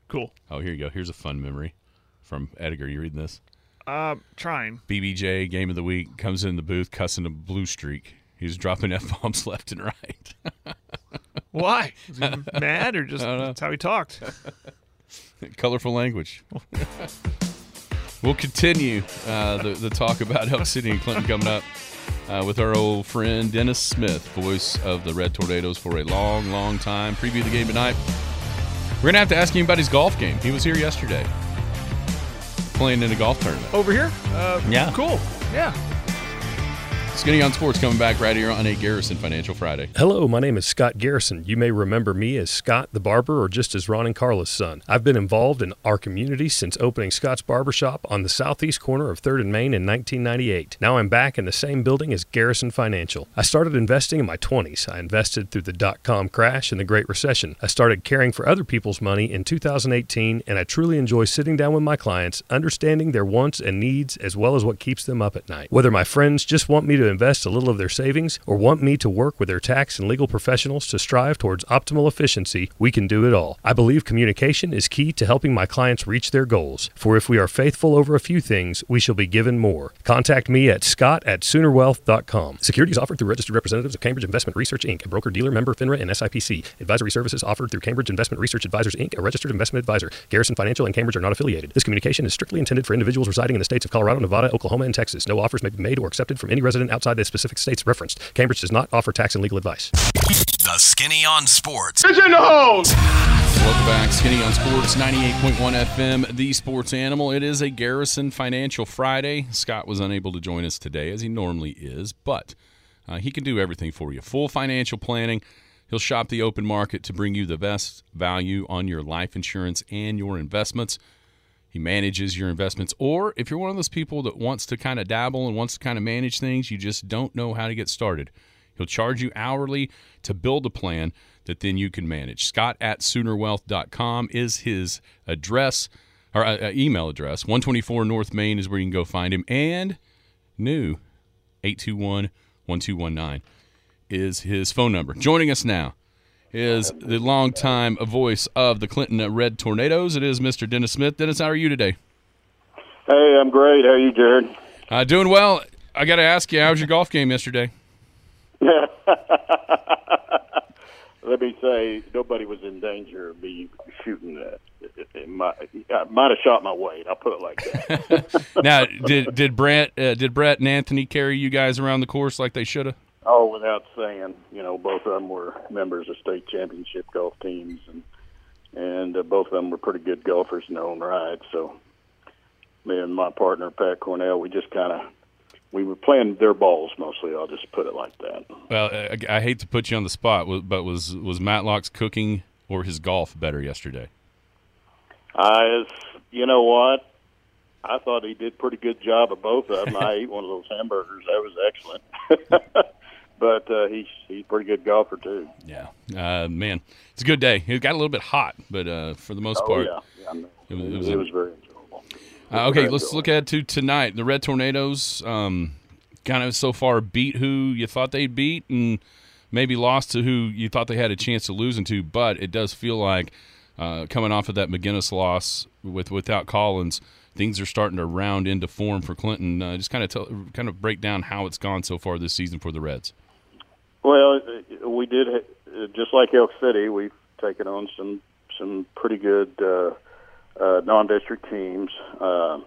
[SPEAKER 7] Cool.
[SPEAKER 6] Oh, here you go. Here's a fun memory from Edgar. You reading this?
[SPEAKER 7] Uh, trying.
[SPEAKER 6] BBJ game of the week comes in the booth cussing a blue streak. He's dropping f bombs left and right.
[SPEAKER 7] Why? Was he mad or just that's how he talked?
[SPEAKER 6] Colorful language. we'll continue uh, the the talk about Elk City and Clinton coming up uh, with our old friend Dennis Smith, voice of the Red Tornadoes for a long, long time. Preview the game tonight. We're gonna have to ask him about his golf game. He was here yesterday, playing in a golf tournament.
[SPEAKER 7] Over here? Uh,
[SPEAKER 6] Yeah.
[SPEAKER 7] Cool. Yeah.
[SPEAKER 6] Skinny on Sports coming back right here on a Garrison Financial Friday.
[SPEAKER 1] Hello, my name is Scott Garrison. You may remember me as Scott the Barber or just as Ron and Carla's son. I've been involved in our community since opening Scott's Barbershop on the southeast corner of 3rd and Main in 1998. Now I'm back in the same building as Garrison Financial. I started investing in my 20s. I invested through the dot com crash and the Great Recession. I started caring for other people's money in 2018, and I truly enjoy sitting down with my clients, understanding their wants and needs as well as what keeps them up at night. Whether my friends just want me to invest a little of their savings or want me to work with their tax and legal professionals to strive towards optimal efficiency, we can do it all. I believe communication is key to helping my clients reach their goals. For if we are faithful over a few things, we shall be given more. Contact me at scott at soonerwealth.com. Securities offered through registered representatives of Cambridge Investment Research Inc., a broker dealer member FINRA and SIPC. Advisory services offered through Cambridge Investment Research Advisors Inc., a registered investment advisor. Garrison Financial and Cambridge are not affiliated. This communication is strictly intended for individuals residing in the states of Colorado, Nevada, Oklahoma, and Texas. No offers may be made or accepted from any resident outside the specific states referenced. Cambridge does not offer tax and legal advice.
[SPEAKER 3] The Skinny on Sports.
[SPEAKER 6] Welcome back, Skinny on Sports, 98.1 FM, the sports animal. It is a Garrison Financial Friday. Scott was unable to join us today, as he normally is, but uh, he can do everything for you. Full financial planning. He'll shop the open market to bring you the best value on your life insurance and your investments. He manages your investments. Or if you're one of those people that wants to kind of dabble and wants to kind of manage things, you just don't know how to get started. He'll charge you hourly to build a plan that then you can manage. Scott at Soonerwealth.com is his address or uh, uh, email address. 124 North Main is where you can go find him. And new 821 1219 is his phone number. Joining us now is the longtime voice of the Clinton Red Tornadoes. It is Mr. Dennis Smith. Dennis, how are you today?
[SPEAKER 8] Hey, I'm great. How are you, Jared?
[SPEAKER 6] Uh, doing well. I got to ask you, how was your golf game yesterday?
[SPEAKER 8] Yeah, Let me say, nobody was in danger of me shooting that. It I might have shot my weight. I'll put it like that.
[SPEAKER 6] now, did did Brett uh, did Brett and Anthony carry you guys around the course like they should have?
[SPEAKER 8] Oh, without saying, you know, both of them were members of state championship golf teams, and and uh, both of them were pretty good golfers in their own right. So, me and my partner Pat Cornell, we just kind of we were playing their balls mostly. I'll just put it like that.
[SPEAKER 6] Well, I, I hate to put you on the spot, but was was Matlock's cooking or his golf better yesterday?
[SPEAKER 8] I, you know what? I thought he did a pretty good job of both of them. I ate one of those hamburgers; that was excellent. but uh, he's he's a pretty good golfer too.
[SPEAKER 6] Yeah, uh, man, it's a good day. It got a little bit hot, but uh, for the most
[SPEAKER 8] Oh
[SPEAKER 6] part,
[SPEAKER 8] yeah, yeah I know.
[SPEAKER 6] it was- it
[SPEAKER 8] it
[SPEAKER 6] was
[SPEAKER 8] was, very enjoyable.
[SPEAKER 6] Uh, okay,
[SPEAKER 8] Very
[SPEAKER 6] let's
[SPEAKER 8] enjoyable.
[SPEAKER 6] look at to tonight. The Red Tornadoes um, kind of so far beat who you thought they'd beat, and maybe lost to who you thought they had a chance to losing to. But it does feel like uh, coming off of that McGuinness loss with without Collins, things are starting to round into form for Clinton. Uh, just kind of tell, kind of break down how it's gone so far this season for the Reds.
[SPEAKER 8] Well, we did just like Elk City. We've taken on some some pretty good uh, uh, non-district teams. Uh,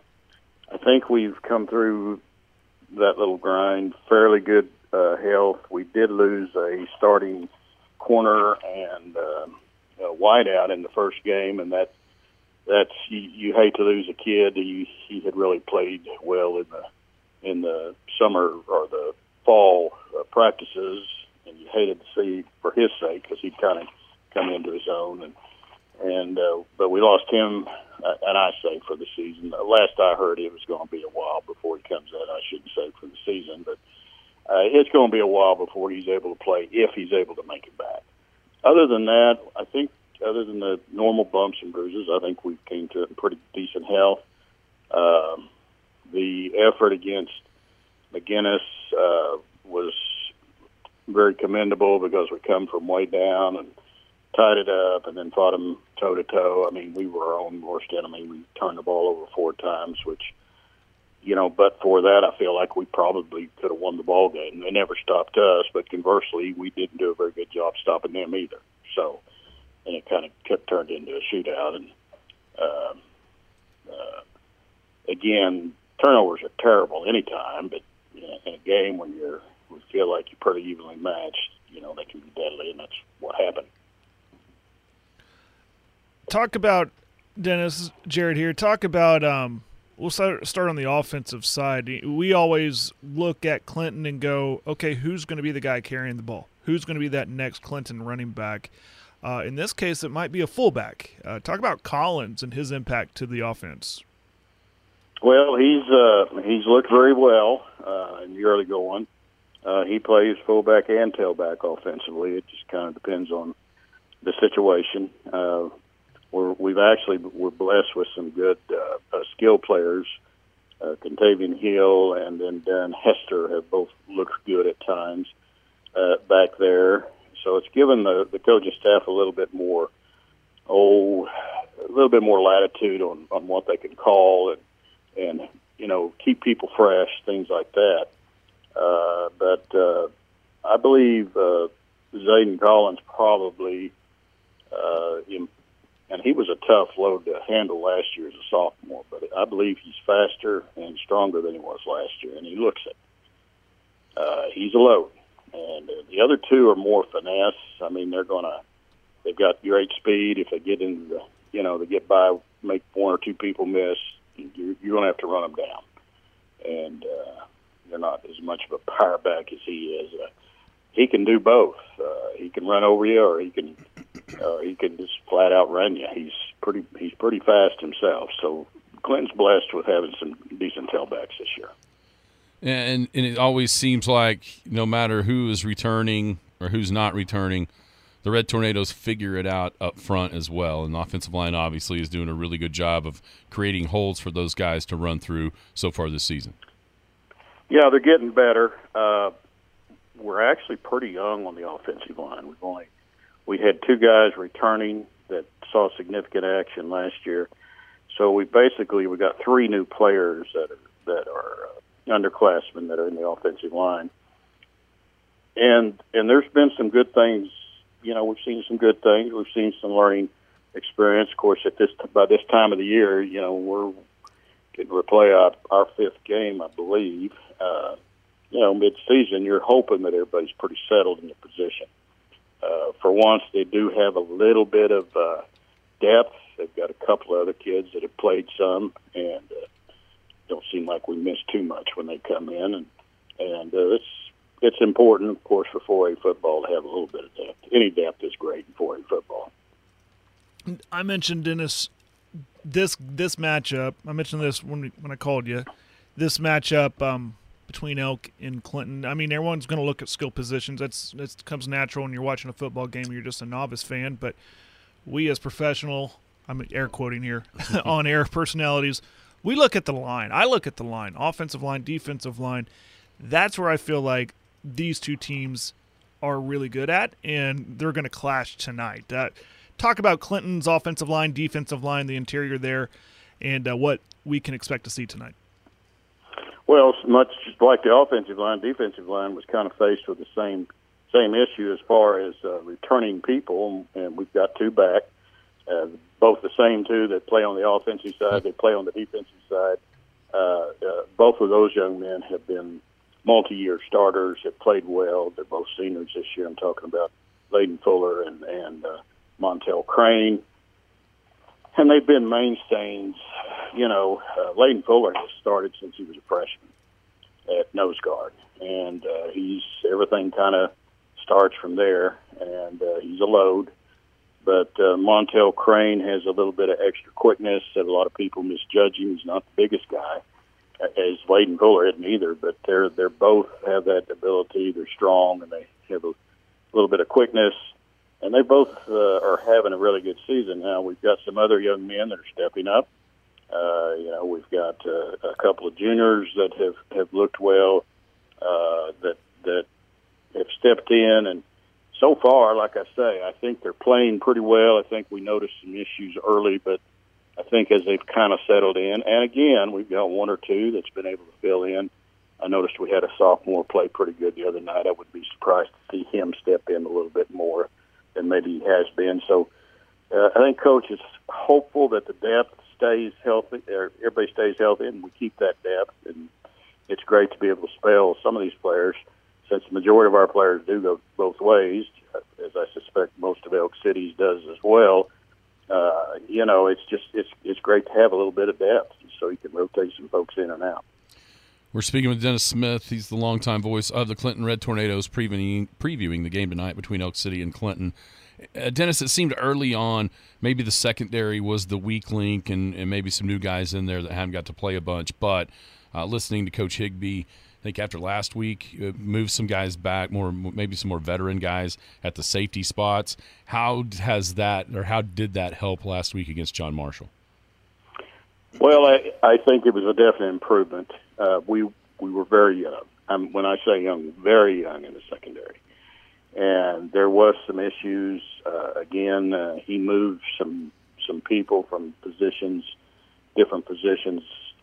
[SPEAKER 8] I think we've come through that little grind fairly good uh, health. We did lose a starting corner and uh, a wideout in the first game, and that that's you, you hate to lose a kid. He he had really played well in the in the summer or the fall uh, practices, and you hated to see for his sake because he'd kind of come into his own. And and uh, but we lost him, uh, and I say for the season. Last I heard, it was going to be a while before he comes out. I shouldn't say for the season, but uh, it's going to be a while before he's able to play if he's able to make it back. Other than that, I think other than the normal bumps and bruises, I think we came to pretty decent health. Um, the effort against McGuinness uh, was very commendable because we come from way down and tied it up and then fought them toe to toe. I mean, we were our own worst enemy. We turned the ball over four times, which, you know, but for that, I feel like we probably could have won the ball game. They never stopped us, but conversely, we didn't do a very good job stopping them either. So, and it kind of kept turned into a shootout. And um, uh, again, turnovers are terrible anytime, but in a game when you're we feel like you're pretty evenly matched, you know, they can be deadly, and that's what happened.
[SPEAKER 7] talk about Dennis Jared here. Talk about um. We'll start start on the offensive side. We always look at Clinton and go, okay, who's going to be the guy carrying the ball? Who's going to be that next Clinton running back? Uh, in this case, it might be a fullback. Uh, talk about Collins and his impact to the offense.
[SPEAKER 8] Well, he's uh, he's looked very well uh, in the early going. Uh, he plays fullback and tailback offensively. It just kind of depends on the situation. Uh, we're, we've actually we're blessed with some good uh, uh, skill players. Uh, Contavian Hill and then Dan Hester have both looked good at times uh, back there. So it's given the the coaching staff a little bit more, oh, a little bit more latitude on on what they can call and and you know keep people fresh, things like that. Uh, but uh, I believe uh, Zayden Collins probably, uh, in, and he was a tough load to handle last year as a sophomore. But I believe he's faster and stronger than he was last year, and he looks it. Uh, he's a load, and uh, the other two are more finesse. I mean, they're gonna, they've got great speed. If they get into the, you know, they get by, make one or two people miss, you're, you're gonna have to run them down, and. Uh, they're not as much of a power back as he is. Uh, he can do both. Uh, he can run over you, or he can, or he can just flat out run you. He's pretty. He's pretty fast himself. So Clinton's blessed with having some decent tailbacks this year.
[SPEAKER 6] And and it always seems like no matter who is returning or who's not returning, the Red Tornadoes figure it out up front as well. And the offensive line obviously is doing a really good job of creating holes for those guys to run through so far this season.
[SPEAKER 8] Yeah, they're getting better. Uh, we're actually pretty young on the offensive line. We've only we had two guys returning that saw significant action last year. So we basically we got three new players that are that are uh, underclassmen that are in the offensive line. and and there's been some good things. You know, we've seen some good things. We've seen some learning experience. Of course, at this by this time of the year, you know, we're to play our, our fifth game, I believe. Uh, you know, mid-season, you're hoping that everybody's pretty settled in the position. Uh, for once, they do have a little bit of uh, depth. They've got a couple of other kids that have played some, and uh, don't seem like we miss too much when they come in. And and uh, it's it's important, of course, for 4A football to have a little bit of depth. Any depth is great in 4A football.
[SPEAKER 7] I mentioned Dennis this this matchup. I mentioned this when we, when I called you. This matchup um, between Elk and Clinton. I mean, everyone's going to look at skill positions. That's that comes natural when you're watching a football game. You're just a novice fan, but we as professional, I'm air quoting here, on air personalities, we look at the line. I look at the line, offensive line, defensive line. That's where I feel like these two teams are really good at, and they're going to clash tonight. That talk about Clinton's offensive line, defensive line, the interior there, and uh, what we can expect to see tonight.
[SPEAKER 8] Well, much like the offensive line, defensive line was kind of faced with the same same issue as far as uh, returning people, and we've got two back, uh, both the same two that play on the offensive side, they play on the defensive side. Uh, uh, both of those young men have been multi-year starters, have played well. They're both seniors this year. I'm talking about Layden Fuller and and uh, Montel Crane, and they've been mainstays. You know, uh, Layden Fuller has started since he was a freshman at nose guard, and uh, he's everything kind of starts from there, and uh, he's a load. But uh, Montel Crane has a little bit of extra quickness that a lot of people misjudge him. He's not the biggest guy, as Layden Fuller isn't either. But they're they're both have that ability. They're strong and they have a little bit of quickness and they both uh, are having a really good season. Now we've got some other young men that are stepping up. Uh, you know, we've got uh, a couple of juniors that have have looked well, uh, that that have stepped in, and so far, like I say, I think they're playing pretty well. I think we noticed some issues early, but I think as they've kind of settled in, and again, we've got one or two that's been able to fill in. I noticed we had a sophomore play pretty good the other night. I would be surprised to see him step in a little bit more than maybe he has been. So uh, I think coach is hopeful that the depth stays healthy, or everybody stays healthy, and we keep that depth. And it's great to be able to spell some of these players, since the majority of our players do go both ways, uh, as I suspect most of Elk City's does as well. Uh, you know, it's just it's it's great to have a little bit of depth, so you can rotate some folks in and out.
[SPEAKER 6] We're speaking with Dennis Smith. He's the longtime voice of the Clinton Red Tornadoes, previewing, previewing the game tonight between Elk City and Clinton. Uh, Dennis, it seemed early on maybe the secondary was the weak link, and, and maybe some new guys in there that haven't got to play a bunch. But uh, listening to Coach Higby, I think after last week, uh, moved some guys back, more maybe some more veteran guys at the safety spots. How has that, or how did that help last week against John Marshall?
[SPEAKER 8] Well, I, I think it was a definite improvement. Uh, we we were very young. Um, when I say young, very young in the secondary, and there was some issues. Uh, again, uh, he moved some some people from positions, different positions,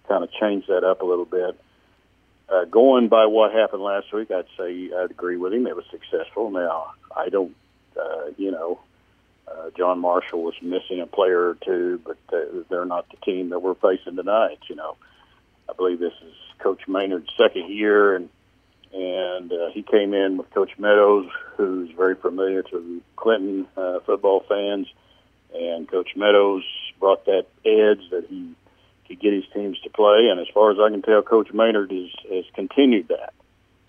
[SPEAKER 8] kind of changed that up a little bit. Uh, going by what happened last week, I'd say I'd agree with him. It was successful. Now, I don't, uh, you know, uh, John Marshall was missing a player or two, but uh, they're not the team that we're facing tonight. You know, I believe this is Coach Maynard's second year, and and uh, he came in with Coach Meadows, who's very familiar to Clinton uh, football fans, and Coach Meadows brought that edge that he could get his teams to play. And as far as I can tell, Coach Maynard has, has continued that.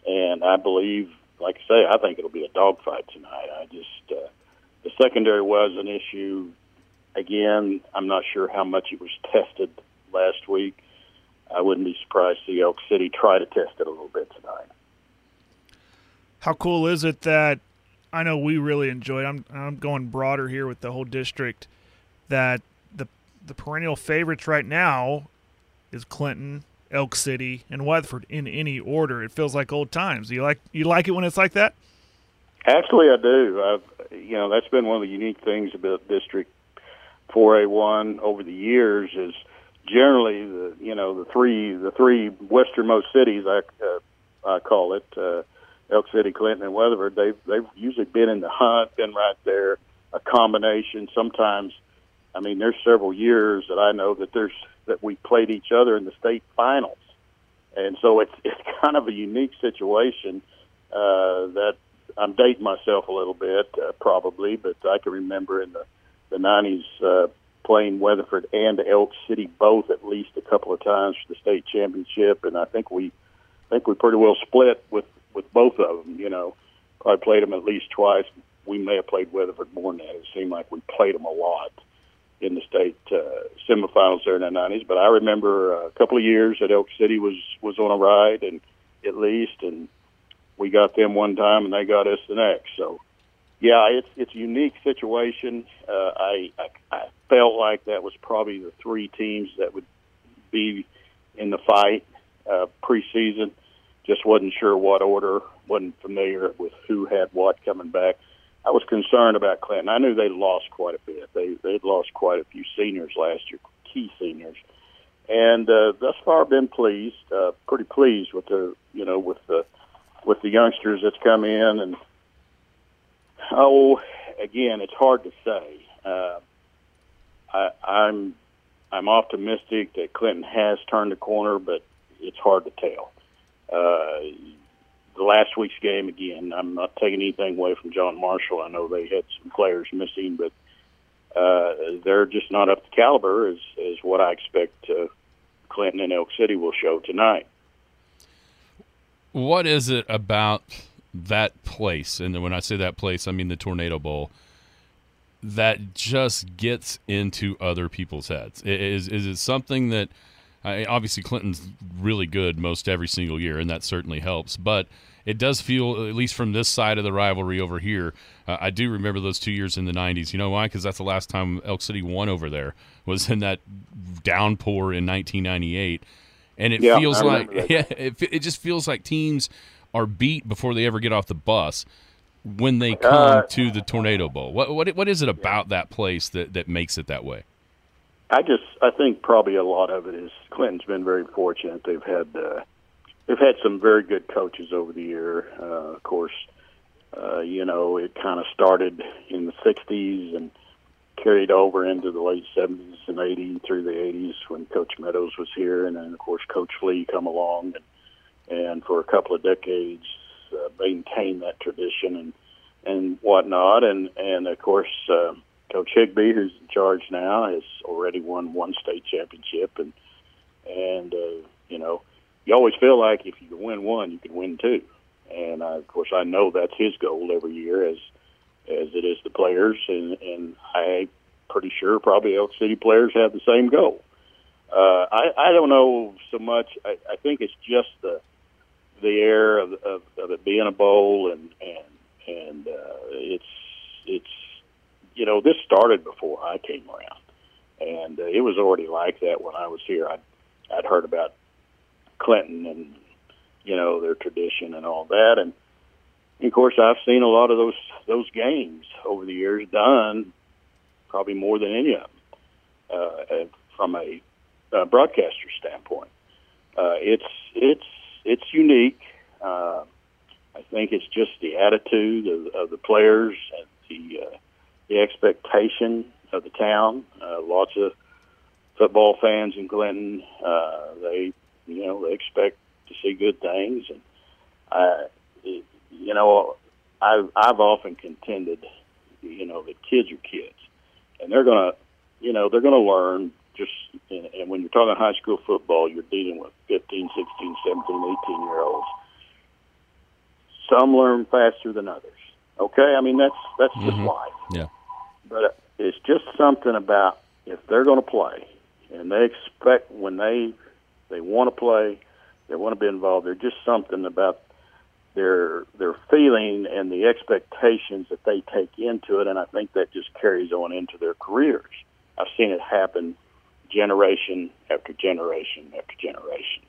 [SPEAKER 8] And I believe, like I say, I think it'll be a dogfight tonight. I just uh, the secondary was an issue. Again, I'm not sure how much it was tested last week. I wouldn't be surprised to see Elk City try to test it a little bit tonight.
[SPEAKER 7] How cool is it that I know we really enjoyed. I'm I'm going broader here with the whole district. That the the perennial favorites right now is Clinton, Elk City, and Weatherford in any order. It feels like old times. You like you like it when it's like that?
[SPEAKER 8] Actually, I do. I've, you know, that's been one of the unique things about District 4A1 over the years is generally the you know the three the three westernmost cities I uh, I call it uh, Elk City, Clinton, and Weatherford, they've they've usually been in the hunt, been right there, a combination. Sometimes, I mean, there's several years that I know that there's that we played each other in the state finals, and so it's it's kind of a unique situation uh, that I'm dating myself a little bit, uh, probably, but I can remember in the the '90s uh, playing Weatherford and Elk City both at least a couple of times for the state championship, and I think we I think we pretty well split with with both of them. You know, I played them at least twice. We may have played Weatherford more than that. It seemed like we played them a lot in the state uh, semifinals there in the '90s. But I remember a couple of years that Elk City was was on a ride, and at least, and we got them one time, and they got us the next. So, yeah, it's it's a unique situation. Uh, I, I I felt like that was probably the three teams that would be in the fight uh, preseason. Just wasn't sure what order. wasn't familiar with who had what coming back. I was concerned about Clinton. I knew they lost quite a bit. They they'd lost quite a few seniors last year, key seniors, and uh, thus far been pleased, uh, pretty pleased with the you know with the with the youngsters that's come in and oh again it's hard to say. Uh, I, I'm I'm optimistic that Clinton has turned the corner, but it's hard to tell. Uh, the last week's game again. I'm not taking anything away from John Marshall. I know they had some players missing, but uh, they're just not up to caliber as as what I expect uh, Clinton and Elk City will show tonight.
[SPEAKER 6] What is it about that place? And when I say that place, I mean the Tornado Bowl. That just gets into other people's heads. Is is it something that I, obviously Clinton's really good most every single year, and that certainly helps. But it does feel, at least from this side of the rivalry over here, uh, I do remember those two years in the '90s. You know why? Because that's the last time Elk City won over there was in that downpour in 1998, and it
[SPEAKER 8] Yeah,
[SPEAKER 6] feels like yeah, it, it just feels like teams are beat before they ever get off the bus when they come
[SPEAKER 8] Uh,
[SPEAKER 6] to the Tornado Bowl. What what what is it about that place that that makes it that way?
[SPEAKER 8] I just I think probably a lot of it is Clinton's been very fortunate. They've had uh, they've had some very good coaches over the year. Uh, of course, uh, you know it kind of started in the '60s and carried over into the late '70s and '80s through the '80s when Coach Meadows was here, and then of course Coach Lee come along and and for a couple of decades uh, maintained that tradition and and whatnot, and and of course. Uh, Coach Higby, who's in charge now, has already won one state championship, and and uh, you know, you always feel like if you can win one, you can win two, and uh, of course, I know that's his goal every year, as as it is the players, and and I pretty sure probably Elk City players have the same goal. Uh, I I don't know so much. I, I think it's just the the air of, of, of it being a bowl, and and and uh, it's it's you know, this started before I came around, and uh, it was already like that when I was here. I'd I'd heard about Clinton and you know their tradition and all that, and of course I've seen a lot of those those games over the years done, probably more than any of them, uh, from a uh, broadcaster standpoint. Uh, it's it's it's unique. Uh, I think it's just the attitude of, of the players and the uh, the expectation of the town. Uh, lots of football fans in Clinton. Uh, they, you know, they expect to see good things, and I, you know, I've I've often contended, you know, that kids are kids, and they're gonna, you know, they're gonna learn. Just and, and when you're talking high school football, you're dealing with 15, 16, 17, 18 year olds. Some learn faster than others. Okay, I mean that's that's just
[SPEAKER 6] Mhm.
[SPEAKER 8] life
[SPEAKER 6] Yeah.
[SPEAKER 8] but it's just something about if they're going to play and they expect when they they want to play, they want to be involved. There's just something about their their feeling and the expectations that they take into it, and I think that just carries on into their careers. I've seen it happen generation after generation after generation,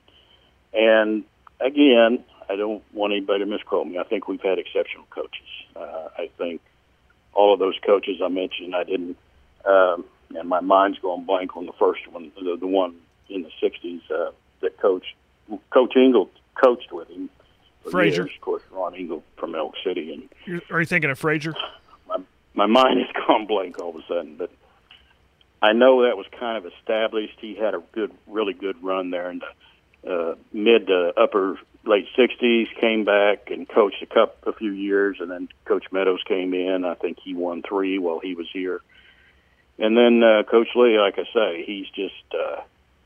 [SPEAKER 8] and again, I don't want anybody to misquote me. I think we've had exceptional coaches. Uh, I think all of those coaches I mentioned, I didn't, um, and my mind's going blank on the first one, the, the one in the '60s uh, that coached Coach Ingle coached with him.
[SPEAKER 7] Frazier.
[SPEAKER 8] years. Of course, Ron Ron Engel from Elk City, and
[SPEAKER 7] You're, are you thinking of Frazier?
[SPEAKER 8] my my mind has gone blank all of a sudden. But I know that was kind of established. He had a good, really good run there in the uh, mid to upper late '60s. Came back and coached a couple, a few years, and then Coach Meadows came in. I think he won three while he was here. And then uh, Coach Lee, like I say, he's just uh,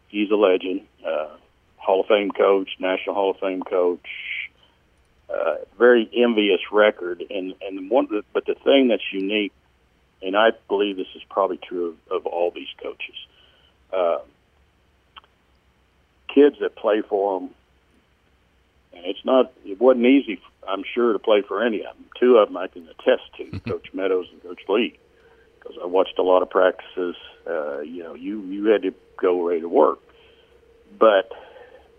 [SPEAKER 8] he's a legend. Uh, Hall of Fame coach, National Hall of Fame coach. Uh, very envious record, and and one. But the thing that's unique, and I believe this is probably true of, of all these coaches, uh, kids that play for them. And it's not. It wasn't easy. I'm sure to play for any of them. Two of them I can attest to, Coach Meadows and Coach Lee, because I watched a lot of practices. Uh, you know, you you had to go ready to work, but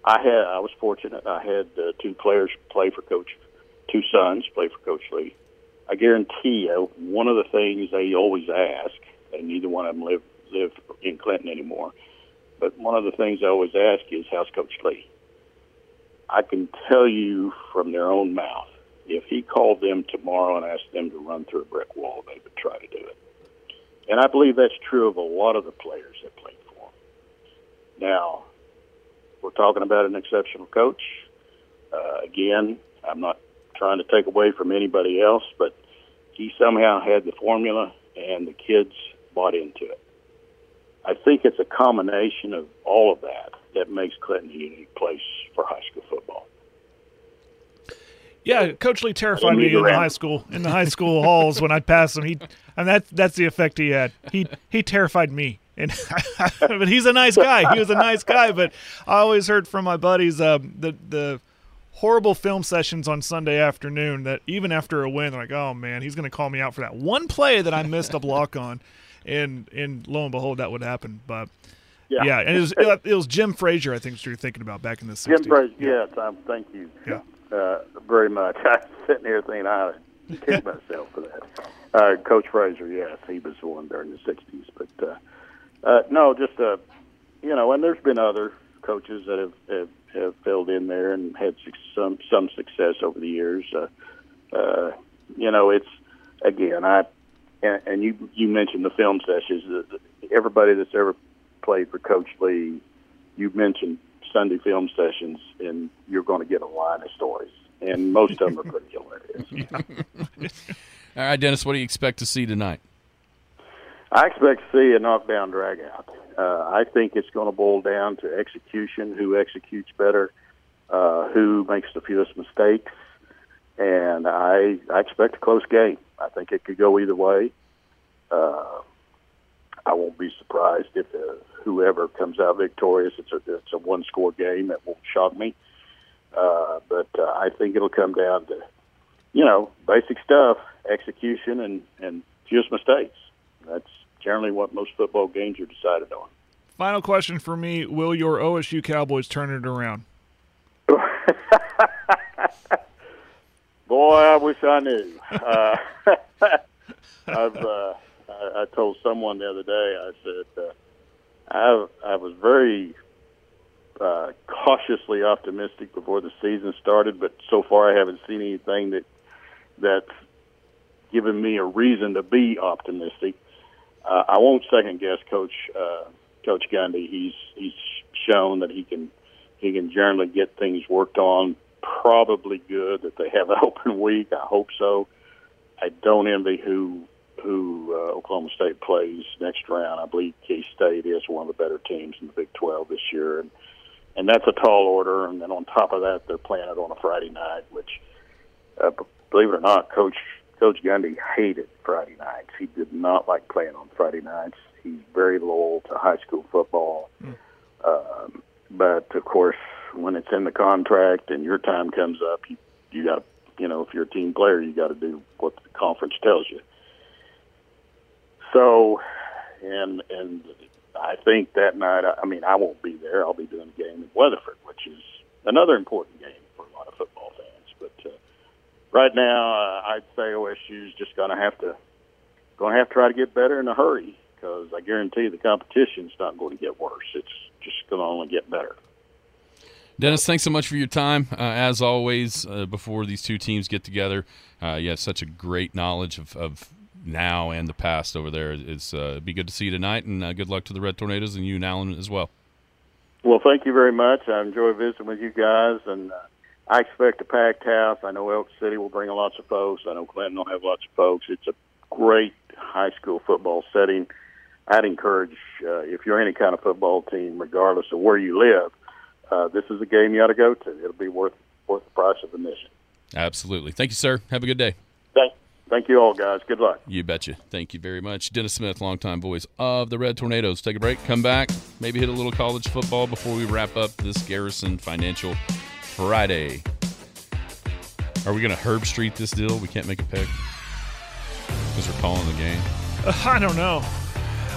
[SPEAKER 8] I had I was fortunate. I had uh, two players play for Coach, two sons play for Coach Lee. I guarantee you, one of the things they always ask, and neither one of them live live in Clinton anymore, but one of the things they always ask is, "How's Coach Lee?" I can tell you from their own mouth, if he called them tomorrow and asked them to run through a brick wall, they would try to do it. And I believe that's true of a lot of the players that played for him. Now, we're talking about an exceptional coach. Uh, again, I'm not trying to take away from anybody else, but he somehow had the formula, and the kids bought into it. I think it's a combination of all of that that makes Clinton a unique place for high school football.
[SPEAKER 7] Yeah, Coach Lee terrified me in the high school in the high school halls when I'd pass him. He and that that's the effect he had. He he terrified me. And but he's a nice guy. He was a nice guy. But I always heard from my buddies um, the the horrible film sessions on Sunday afternoon that even after a win, they're like, oh man, he's going to call me out for that one play that I missed a block on, and and lo and behold, that would happen. But yeah, and it was it was Jim Frazier, I think, that you're thinking about back in the 60s.
[SPEAKER 8] Jim Frazier, yeah, Tom, thank you
[SPEAKER 7] Yeah.
[SPEAKER 8] uh, very much. I was sitting here thinking I would kick myself for that. Uh, Coach Frazier, yes, he was the one during the '60s, but uh, uh, no, just uh, you know, and there's been other coaches that have have, have filled in there and had some some success over the years. Uh, uh, you know, it's again, I and, and you you mentioned the film sessions. Everybody that's ever played for Coach Lee, you mentioned Sunday film sessions, and you're going to get a line of stories, and most of them are pretty hilarious.
[SPEAKER 6] All right, Dennis, what do you expect to see tonight?
[SPEAKER 8] I expect to see a knockdown drag out. Uh, I think it's going to boil down to execution, who executes better, uh, who makes the fewest mistakes, and I I expect a close game. I think it could go either way. Uh, I won't be surprised if uh, whoever comes out victorious. It's a it's a one score game. That won't shock me. Uh, but uh, I think it'll come down to you know basic stuff, execution, and and fewest mistakes. That's generally what most football games are decided on.
[SPEAKER 7] Final question for me: Will your OSU Cowboys turn it around?
[SPEAKER 8] Boy, I wish I knew. Uh, I've uh, I, I told someone the other day. I said uh, I I was very uh, cautiously optimistic before the season started, but so far I haven't seen anything that that's given me a reason to be optimistic. Uh, I won't second guess Coach uh, Coach Gundy. He's he's shown that he can he can generally get things worked on probably good that they have an open week. I hope so. I don't envy who who uh, Oklahoma State plays next round. I believe K State is one of the better teams in the Big 12 this year, and and that's a tall order. And then on top of that, they're playing it on a Friday night, which uh, believe it or not, Coach Coach Gundy hated Friday nights. He did not like playing on Friday nights. He's very loyal to high school football. Um, but of course, when it's in the contract and your time comes up, you you got you know, if you're a team player, you got to do what the conference tells you. So, and and I think that night, I I mean, I won't be there. I'll be doing a game in Weatherford, which is another important game for a lot of football right now, uh, I'd say OSU's just going to have to going to have to try to get better in a hurry because I guarantee the competition's not going to get worse. It's just going to only get better.
[SPEAKER 6] Dennis, thanks so much for your time. Uh, as always, uh, before these two teams get together, uh, you have such a great knowledge of, of now and the past over there. It's uh, be good to see you tonight, and uh, good luck to the Red Tornadoes and you and Alan as well.
[SPEAKER 8] Well, thank you very much. I enjoy visiting with you guys, and uh, I expect a packed house. I know Elk City will bring a lots of folks. I know Clinton will have lots of folks. It's a great high school football setting. I'd encourage uh, if you're any kind of football team, regardless of where you live, uh, this is a game you ought to go to. It'll be worth worth the price of admission.
[SPEAKER 6] Absolutely. Thank you, sir. Have a good day.
[SPEAKER 8] Thank, thank you all, guys. Good luck.
[SPEAKER 6] You betcha. Thank you very much. Dennis Smith, longtime voice of the Red Tornadoes. Take a break, come back, maybe hit a little college football before we wrap up this Garrison Financial Friday. Are we going to Herbstreit this deal? We can't make a pick because we're calling the game.
[SPEAKER 7] Uh, I don't know.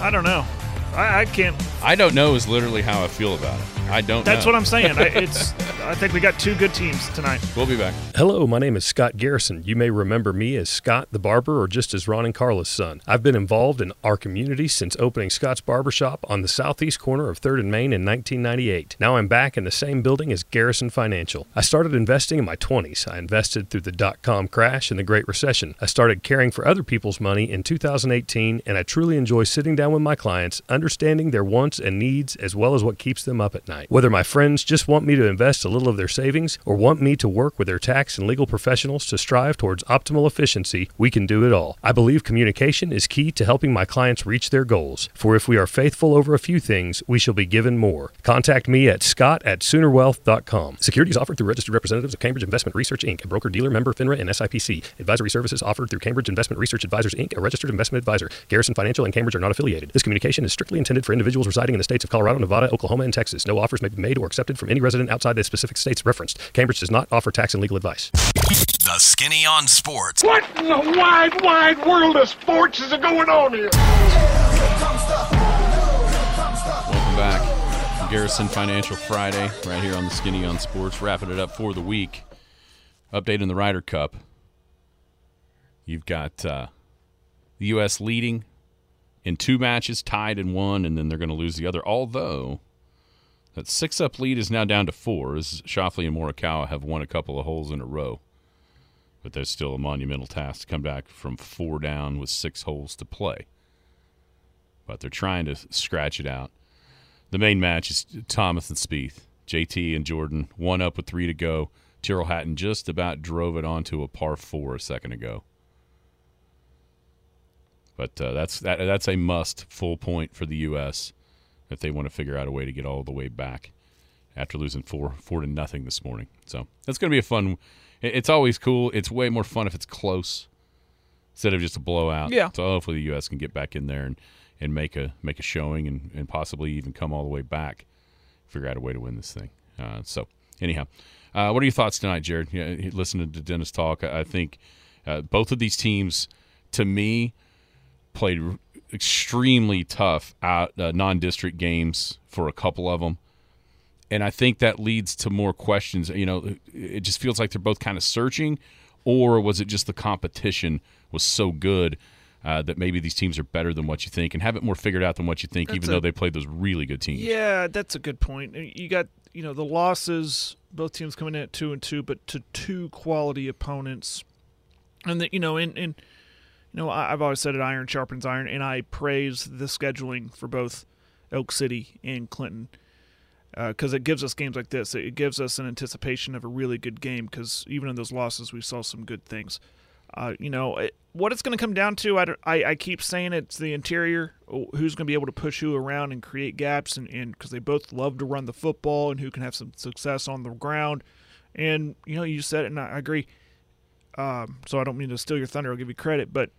[SPEAKER 7] I don't know. I, I can't.
[SPEAKER 6] I don't know is literally how I feel about it. I don't.
[SPEAKER 7] That's
[SPEAKER 6] know.
[SPEAKER 7] what I'm saying. I, it's. I think we got two good teams tonight.
[SPEAKER 6] We'll be back.
[SPEAKER 1] Hello, my name is Scott Garrison. You may remember me as Scott the Barber or just as Ron and Carla's son. I've been involved in our community since opening Scott's Barbershop on the southeast corner of 3rd and Main in 1998. Now I'm back in the same building as Garrison Financial. I started investing in my 20s. I invested through the dot com crash and the Great Recession. I started caring for other people's money in 2018, and I truly enjoy sitting down with my clients, understanding their wants and needs as well as what keeps them up at night. Whether my friends just want me to invest a little of their savings or want me to work with their tax and legal professionals to strive towards optimal efficiency, we can do it all. I believe communication is key to helping my clients reach their goals. For if we are faithful over a few things, we shall be given more. Contact me at scott at soonerwealth.com. Securities offered through registered representatives of Cambridge Investment Research Inc., a broker dealer member FINRA and SIPC. Advisory services offered through Cambridge Investment Research Advisors Inc., a registered investment advisor. Garrison Financial and Cambridge are not affiliated. This communication is strictly intended for individuals residing in the states of Colorado, Nevada, Oklahoma, and Texas. No offers may be made or accepted from any resident outside the specific states referenced. Cambridge does not offer tax and legal advice.
[SPEAKER 3] The Skinny on Sports.
[SPEAKER 5] What in the wide, wide world of sports is going on here?
[SPEAKER 6] Welcome back. Garrison Financial Friday, right here on the Skinny on Sports, wrapping it up for the week. Update in the Ryder Cup. You've got uh, the U.S. leading in two matches, tied in one, and then they're going to lose the other. Although that six up lead is now down to four, as Schauffele and Morikawa have won a couple of holes in a row. But there's still a monumental task to come back from four down with six holes to play. But they're trying to scratch it out. The main match is Thomas and Spieth. JT and Jordan, one up with three to go. Tyrrell Hatton just about drove it onto a par four a second ago. But uh, that's that, that's a must full point for the U.S. if they want to figure out a way to get all the way back after losing four four to nothing this morning. So that's going to be a fun. It's always cool. It's way more fun if it's close instead of just a blowout.
[SPEAKER 7] Yeah.
[SPEAKER 6] So hopefully the U.S. can get back in there and, and make a make a showing and, and possibly even come all the way back, figure out a way to win this thing. Uh, so anyhow, uh, what are your thoughts tonight, Jared? Yeah, listening to Dennis talk, I think uh, both of these teams, to me, played extremely tough out uh, non-district games for a couple of them and I think that leads to more questions. You know, it just feels like they're both kind of searching, or was it just the competition was so good uh, that maybe these teams are better than what you think and have it more figured out than what you think,
[SPEAKER 7] That's
[SPEAKER 6] even
[SPEAKER 7] a-
[SPEAKER 6] though they played those really good teams.
[SPEAKER 7] Yeah, that's a good point. You got you know the losses. Both teams coming in at two and two, but to two quality opponents, and that you know in in you know I, I've always said it iron sharpens iron, and I praise the scheduling for both Elk City and Clinton because it gives us games like this. It gives us an anticipation of a really good game because even in those losses, we saw some good things. Uh, you know, it, what it's going to come down to, I, I, I keep saying it's the interior. Who's going to be able to push who around and create gaps, and because they both love to run the football, and who can have some success on the ground. And you know, you said it, and I agree. Um, so I don't mean to steal your thunder. I'll give you credit, but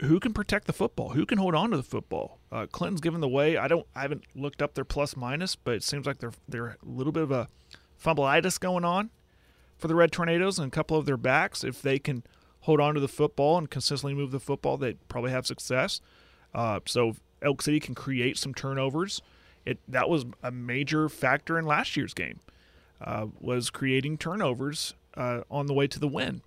[SPEAKER 7] who can protect the football? Who can hold on to the football? Uh, Clinton's given the way. I don't. I haven't looked up their plus minus, but it seems like they're they're a little bit of a fumbleitis going on for the Red Tornadoes and a couple of their backs. If they can hold on to the football and consistently move the football, they probably have success. Uh, so Elk City can create some turnovers. It that was a major factor in last year's game. Uh, was creating turnovers uh, on the way to the win.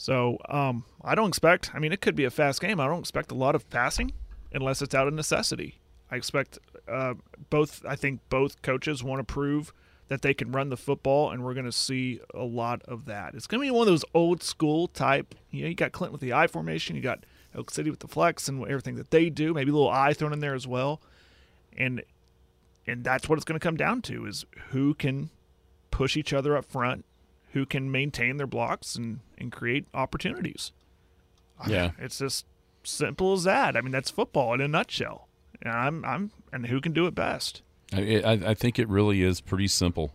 [SPEAKER 7] So um, I don't expect. I mean, it could be a fast game. I don't expect a lot of passing unless it's out of necessity. I expect uh, both. I think both coaches want to prove that they can run the football, and we're going to see a lot of that. It's going to be one of those old school type. You know, you got Clinton with the I formation, you got Elk City with the flex and everything that they do. Maybe a little I thrown in there as well, and and that's what it's going to come down to is who can push each other up front, who can maintain their blocks and and create opportunities.
[SPEAKER 6] Yeah.
[SPEAKER 7] It's just simple as that. I mean, that's football in a nutshell. And I'm I'm and who can do it best.
[SPEAKER 6] I, I, I think it really is pretty simple.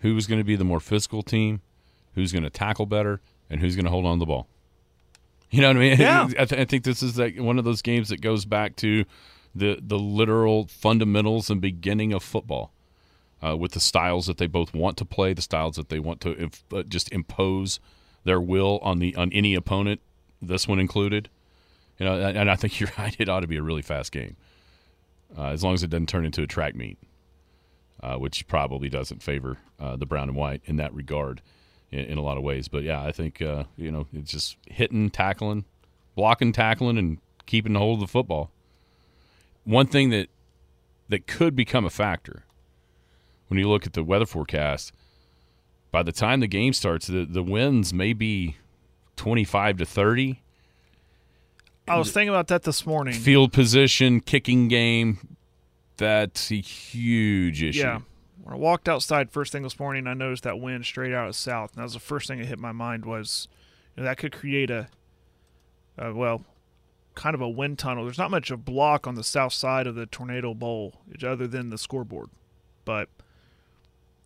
[SPEAKER 6] Who's going to be the more physical team? Who's going to tackle better? And who's going to hold on to the ball? You know what I mean?
[SPEAKER 7] Yeah.
[SPEAKER 6] I, th- I think this is like one of those games that goes back to the the literal fundamentals and beginning of football, uh, with the styles that they both want to play, the styles that they want to inf- uh, just impose their will on the on any opponent, this one included. You know, and, and I think you're right. It ought to be a really fast game, uh, as long as it doesn't turn into a track meet, uh, which probably doesn't favor uh, the brown and white in that regard, in, in a lot of ways. But yeah, I think uh, you know it's just hitting, tackling, blocking, tackling, and keeping hold of the football. One thing that that could become a factor when you look at the weather forecast, by the time the game starts, the, the winds may be 25 to 30.
[SPEAKER 7] I was thinking about that this morning.
[SPEAKER 6] Field position, kicking game, that's a huge issue.
[SPEAKER 7] Yeah. When I walked outside first thing this morning, I noticed that wind straight out of south, and that was the first thing that hit my mind was you know, that could create a, a well, kind of a wind tunnel. There's not much of a block on the south side of the tornado bowl, other than the scoreboard, but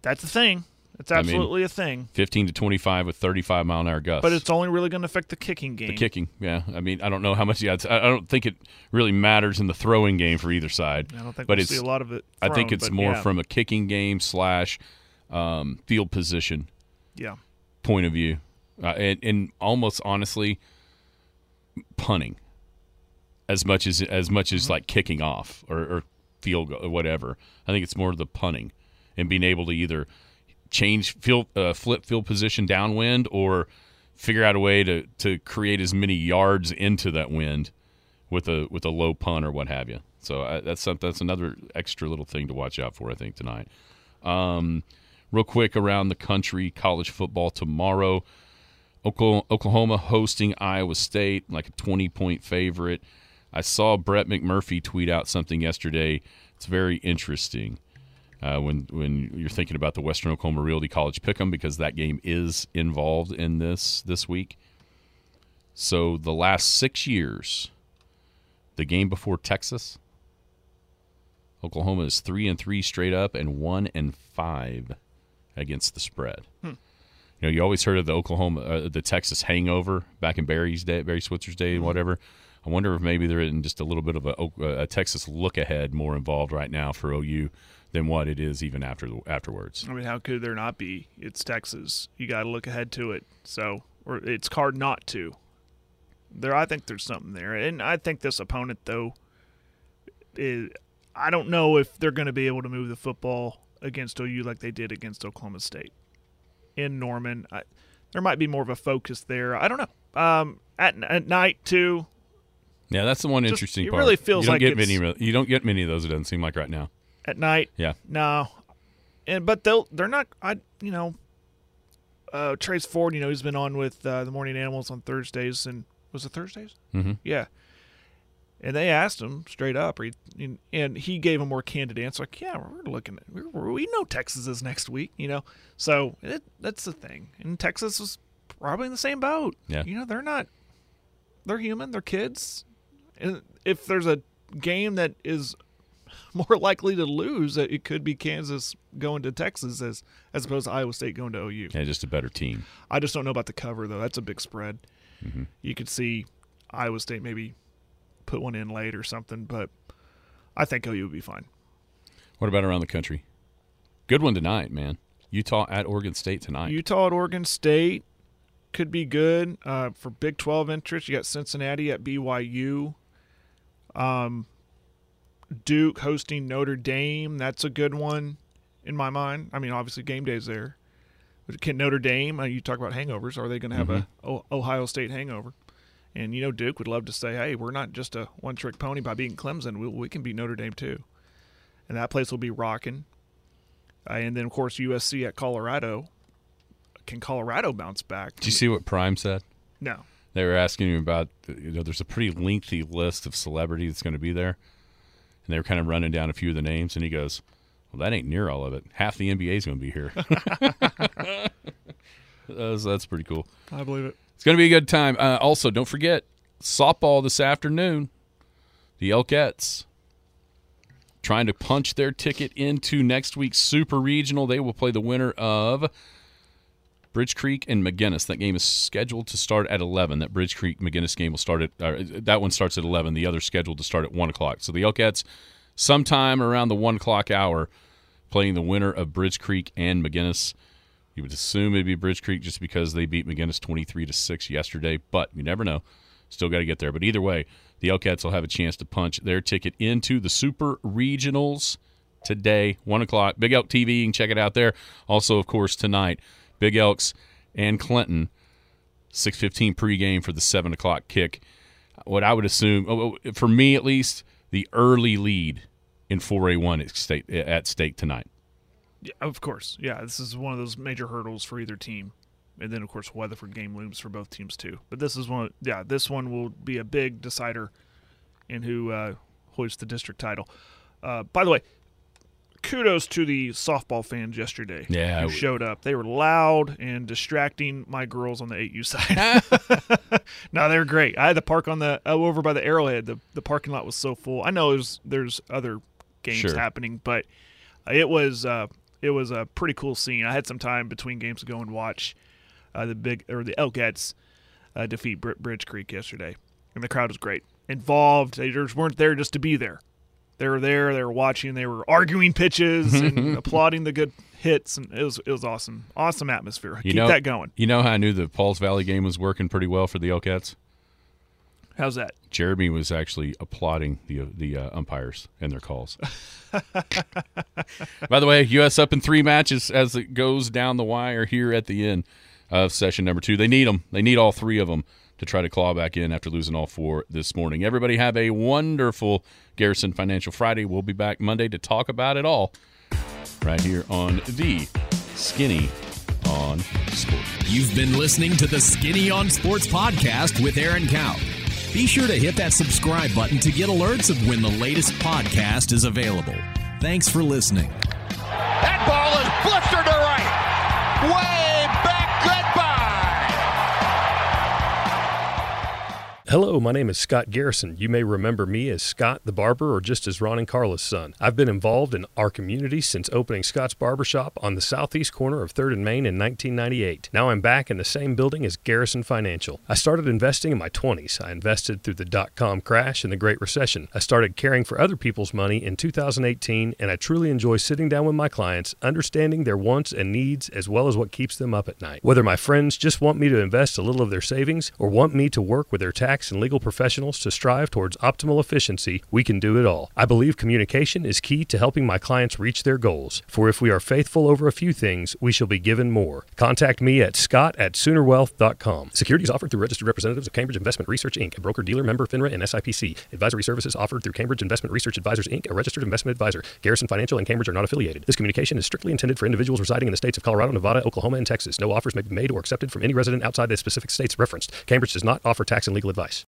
[SPEAKER 7] that's a thing. It's
[SPEAKER 6] I mean,
[SPEAKER 7] absolutely a thing.
[SPEAKER 6] 15 to 25 with 35 mile an hour gusts.
[SPEAKER 7] But it's only really going to affect the kicking game.
[SPEAKER 6] the kicking. Yeah, I mean, I don't know how much. Yeah, it's- I don't think it really matters in the throwing game for either side.
[SPEAKER 7] I don't think
[SPEAKER 6] but
[SPEAKER 7] we'll
[SPEAKER 6] it's,
[SPEAKER 7] see a lot of it.
[SPEAKER 6] I think it's more
[SPEAKER 7] yeah.
[SPEAKER 6] from a kicking game slash um, field position
[SPEAKER 7] yeah.
[SPEAKER 6] point of view, uh, and, and almost honestly, punting as much as as much as like kicking off or, or field goal or whatever. I think it's more the punting and being able to either change field uh, flip field position downwind or figure out a way to to create as many yards into that wind with a with a low punt or what have you. So I, that's some, that's another extra little thing to watch out for. I think tonight. Um, real quick around the country, college football tomorrow. Oklahoma hosting Iowa State, like a 20 point favorite. I saw Brett McMurphy tweet out something yesterday. It's very interesting uh, when when you're thinking about the Western Oklahoma Realty College Pick'em because that game is involved in this this week. So the last six years, the game before Texas, Oklahoma is three and three straight up and one and five against the spread. You know, you always heard of the Oklahoma, uh, the Texas hangover back in Barry's day, Barry Switzer's day, and whatever. I wonder if maybe they're in just a little bit of a, a Texas look ahead more involved right now for OU than what it is even after the, afterwards.
[SPEAKER 7] I mean, how could there not be? It's Texas. You got to look ahead to it. So, or it's hard not to. There, I think there's something there, and I think this opponent, though, is, I don't know if they're going to be able to move the football against OU like they did against Oklahoma State in Norman. I, there might be more of a focus there. I don't know. Um, at at night too.
[SPEAKER 6] Yeah, that's the one
[SPEAKER 7] Just-
[SPEAKER 6] interesting
[SPEAKER 7] it
[SPEAKER 6] part.
[SPEAKER 7] really feels
[SPEAKER 6] you don't
[SPEAKER 7] like
[SPEAKER 6] get many. You don't get many of those. It doesn't seem like right now.
[SPEAKER 7] At night,
[SPEAKER 6] Yeah,
[SPEAKER 7] No, and but they'll they're not. I you know, uh, Trace Ford. You know, he's been on with uh, the Morning Animals on Thursdays, and was it Thursdays?
[SPEAKER 6] Mhm.
[SPEAKER 7] Yeah. And they asked him straight up, or he, and he gave a more candid answer, like, "Yeah, we're looking at, we're, we know Texas is next week, you know, so it, that's the thing." And Texas was probably in the same boat.
[SPEAKER 6] Yeah.
[SPEAKER 7] you know, they're not, they're human, they're kids, and if there's a game that is more likely to lose, it could be Kansas going to Texas as as opposed to Iowa State going to OU.
[SPEAKER 6] yeah, just a better team.
[SPEAKER 7] I just don't know about the cover though. That's a big spread.
[SPEAKER 6] Mm-hmm.
[SPEAKER 7] You could see Iowa State maybe put one in late or something, but I think OU would be fine.
[SPEAKER 6] What about around the country? Good one tonight, man. Utah at Oregon State tonight.
[SPEAKER 7] Utah at Oregon State could be good uh, for Big Twelve interest. You got Cincinnati at BYU. Um, Duke hosting Notre Dame. That's a good one in my mind. I mean, obviously game day's there. But can Notre Dame? Uh, you talk about hangovers. Are they going to have a Ohio State hangover? And you know, Duke would love to say, "Hey, we're not just a one-trick pony by beating Clemson. We, we can beat Notre Dame too." And that place will be rocking. Uh, and then, of course, USC at Colorado. Can Colorado bounce back?
[SPEAKER 6] Did you see what Prime said?
[SPEAKER 7] No.
[SPEAKER 6] They were asking you about, you know, there's a pretty lengthy list of celebrities that's going to be there. And they were kind of running down a few of the names. And he goes, Well, that ain't near all of it. Half the NBA is going to be here. that's, that's pretty cool.
[SPEAKER 7] I believe it.
[SPEAKER 6] It's going to be a good time. Uh, also, don't forget softball this afternoon. The Elkettes trying to punch their ticket into next week's Super Regional. They will play the winner of Bridge Creek and McGuinness. That game is scheduled to start at 11. That Bridge Creek McGuinness game will start at, uh, that one starts at 11. The other scheduled to start at 1 o'clock. So the Elkettes, sometime around the 1 o'clock hour, playing the winner of Bridge Creek and McGuinness. You would assume it'd be Bridge Creek just because they beat McGuinness 23 to 6 yesterday, but you never know. Still got to get there. But either way, the Elcats will have a chance to punch their ticket into the Super Regionals today, 1 o'clock. Big Elk TV, you can check it out there. Also, of course, tonight, Big Elks and Clinton, 6.15 pregame for the 7 o'clock kick. What I would assume, oh, oh, for me at least, the early lead in 4A1 at stake, at stake tonight.
[SPEAKER 7] Yeah, of course. Yeah, this is one of those major hurdles for either team. And then, of course, Weatherford game looms for both teams, too. But this is one, yeah, this one will be a big decider in who uh, hoists the district title. Uh, by the way, kudos to the softball fans yesterday
[SPEAKER 6] Yeah,
[SPEAKER 7] who
[SPEAKER 6] we-
[SPEAKER 7] showed up. They were loud and distracting my girls on the 8U side. no, they were great. I had the park on the uh, over by the Arrowhead. The the parking lot was so full. I know there's there's other games
[SPEAKER 6] Sure.
[SPEAKER 7] happening, but it was uh, it was a pretty cool scene. I had some time between games to go and watch uh, the big or the Elkettes uh, defeat Br- Bridge Creek yesterday, and the crowd was great, involved. They just weren't there just to be there. They were there. They were watching. They were arguing pitches and applauding the good hits, and it was it was awesome. Awesome atmosphere.
[SPEAKER 6] You
[SPEAKER 7] Keep
[SPEAKER 6] know,
[SPEAKER 7] that going.
[SPEAKER 6] You know how I knew the Pauls Valley game was working pretty well for the Elcats?
[SPEAKER 7] How's that?
[SPEAKER 6] Jeremy was actually applauding the the uh, umpires and their calls. By the way, U.S. up in three matches as it goes down the wire here at the end of session number two. They need them. They need all three of them to try to claw back in after losing all four this morning. Everybody have a wonderful Garrison Financial Friday. We'll be back Monday to talk about it all right here on the Skinny on Sports.
[SPEAKER 3] You've been listening to the Skinny on Sports podcast with Aaron Cow. Be sure to hit that subscribe button to get alerts of when the latest podcast is available. Thanks for listening.
[SPEAKER 5] That ball is blistered
[SPEAKER 1] Hello, my name is Scott Garrison. You may remember me as Scott the Barber or just as Ron and Carla's son. I've been involved in our community since opening Scott's Barbershop on the southeast corner of 3rd and Main in 1998. Now I'm back in the same building as Garrison Financial. I started investing in my 20s. I invested through the dot com crash and the Great Recession. I started caring for other people's money in 2018, and I truly enjoy sitting down with my clients, understanding their wants and needs as well as what keeps them up at night. Whether my friends just want me to invest a little of their savings or want me to work with their tax and legal professionals to strive towards optimal efficiency, we can do it all. I believe communication is key to helping my clients reach their goals. For if we are faithful over a few things, we shall be given more. Contact me at scott at soonerwealth.com. Securities offered through registered representatives of Cambridge Investment Research Inc., a broker dealer member FINRA and SIPC. Advisory services offered through Cambridge Investment Research Advisors Inc., a registered investment advisor. Garrison Financial and Cambridge are not affiliated. This communication is strictly intended for individuals residing in the states of Colorado, Nevada, Oklahoma, and Texas. No offers may be made or accepted from any resident outside the specific states referenced. Cambridge does not offer tax and legal advice.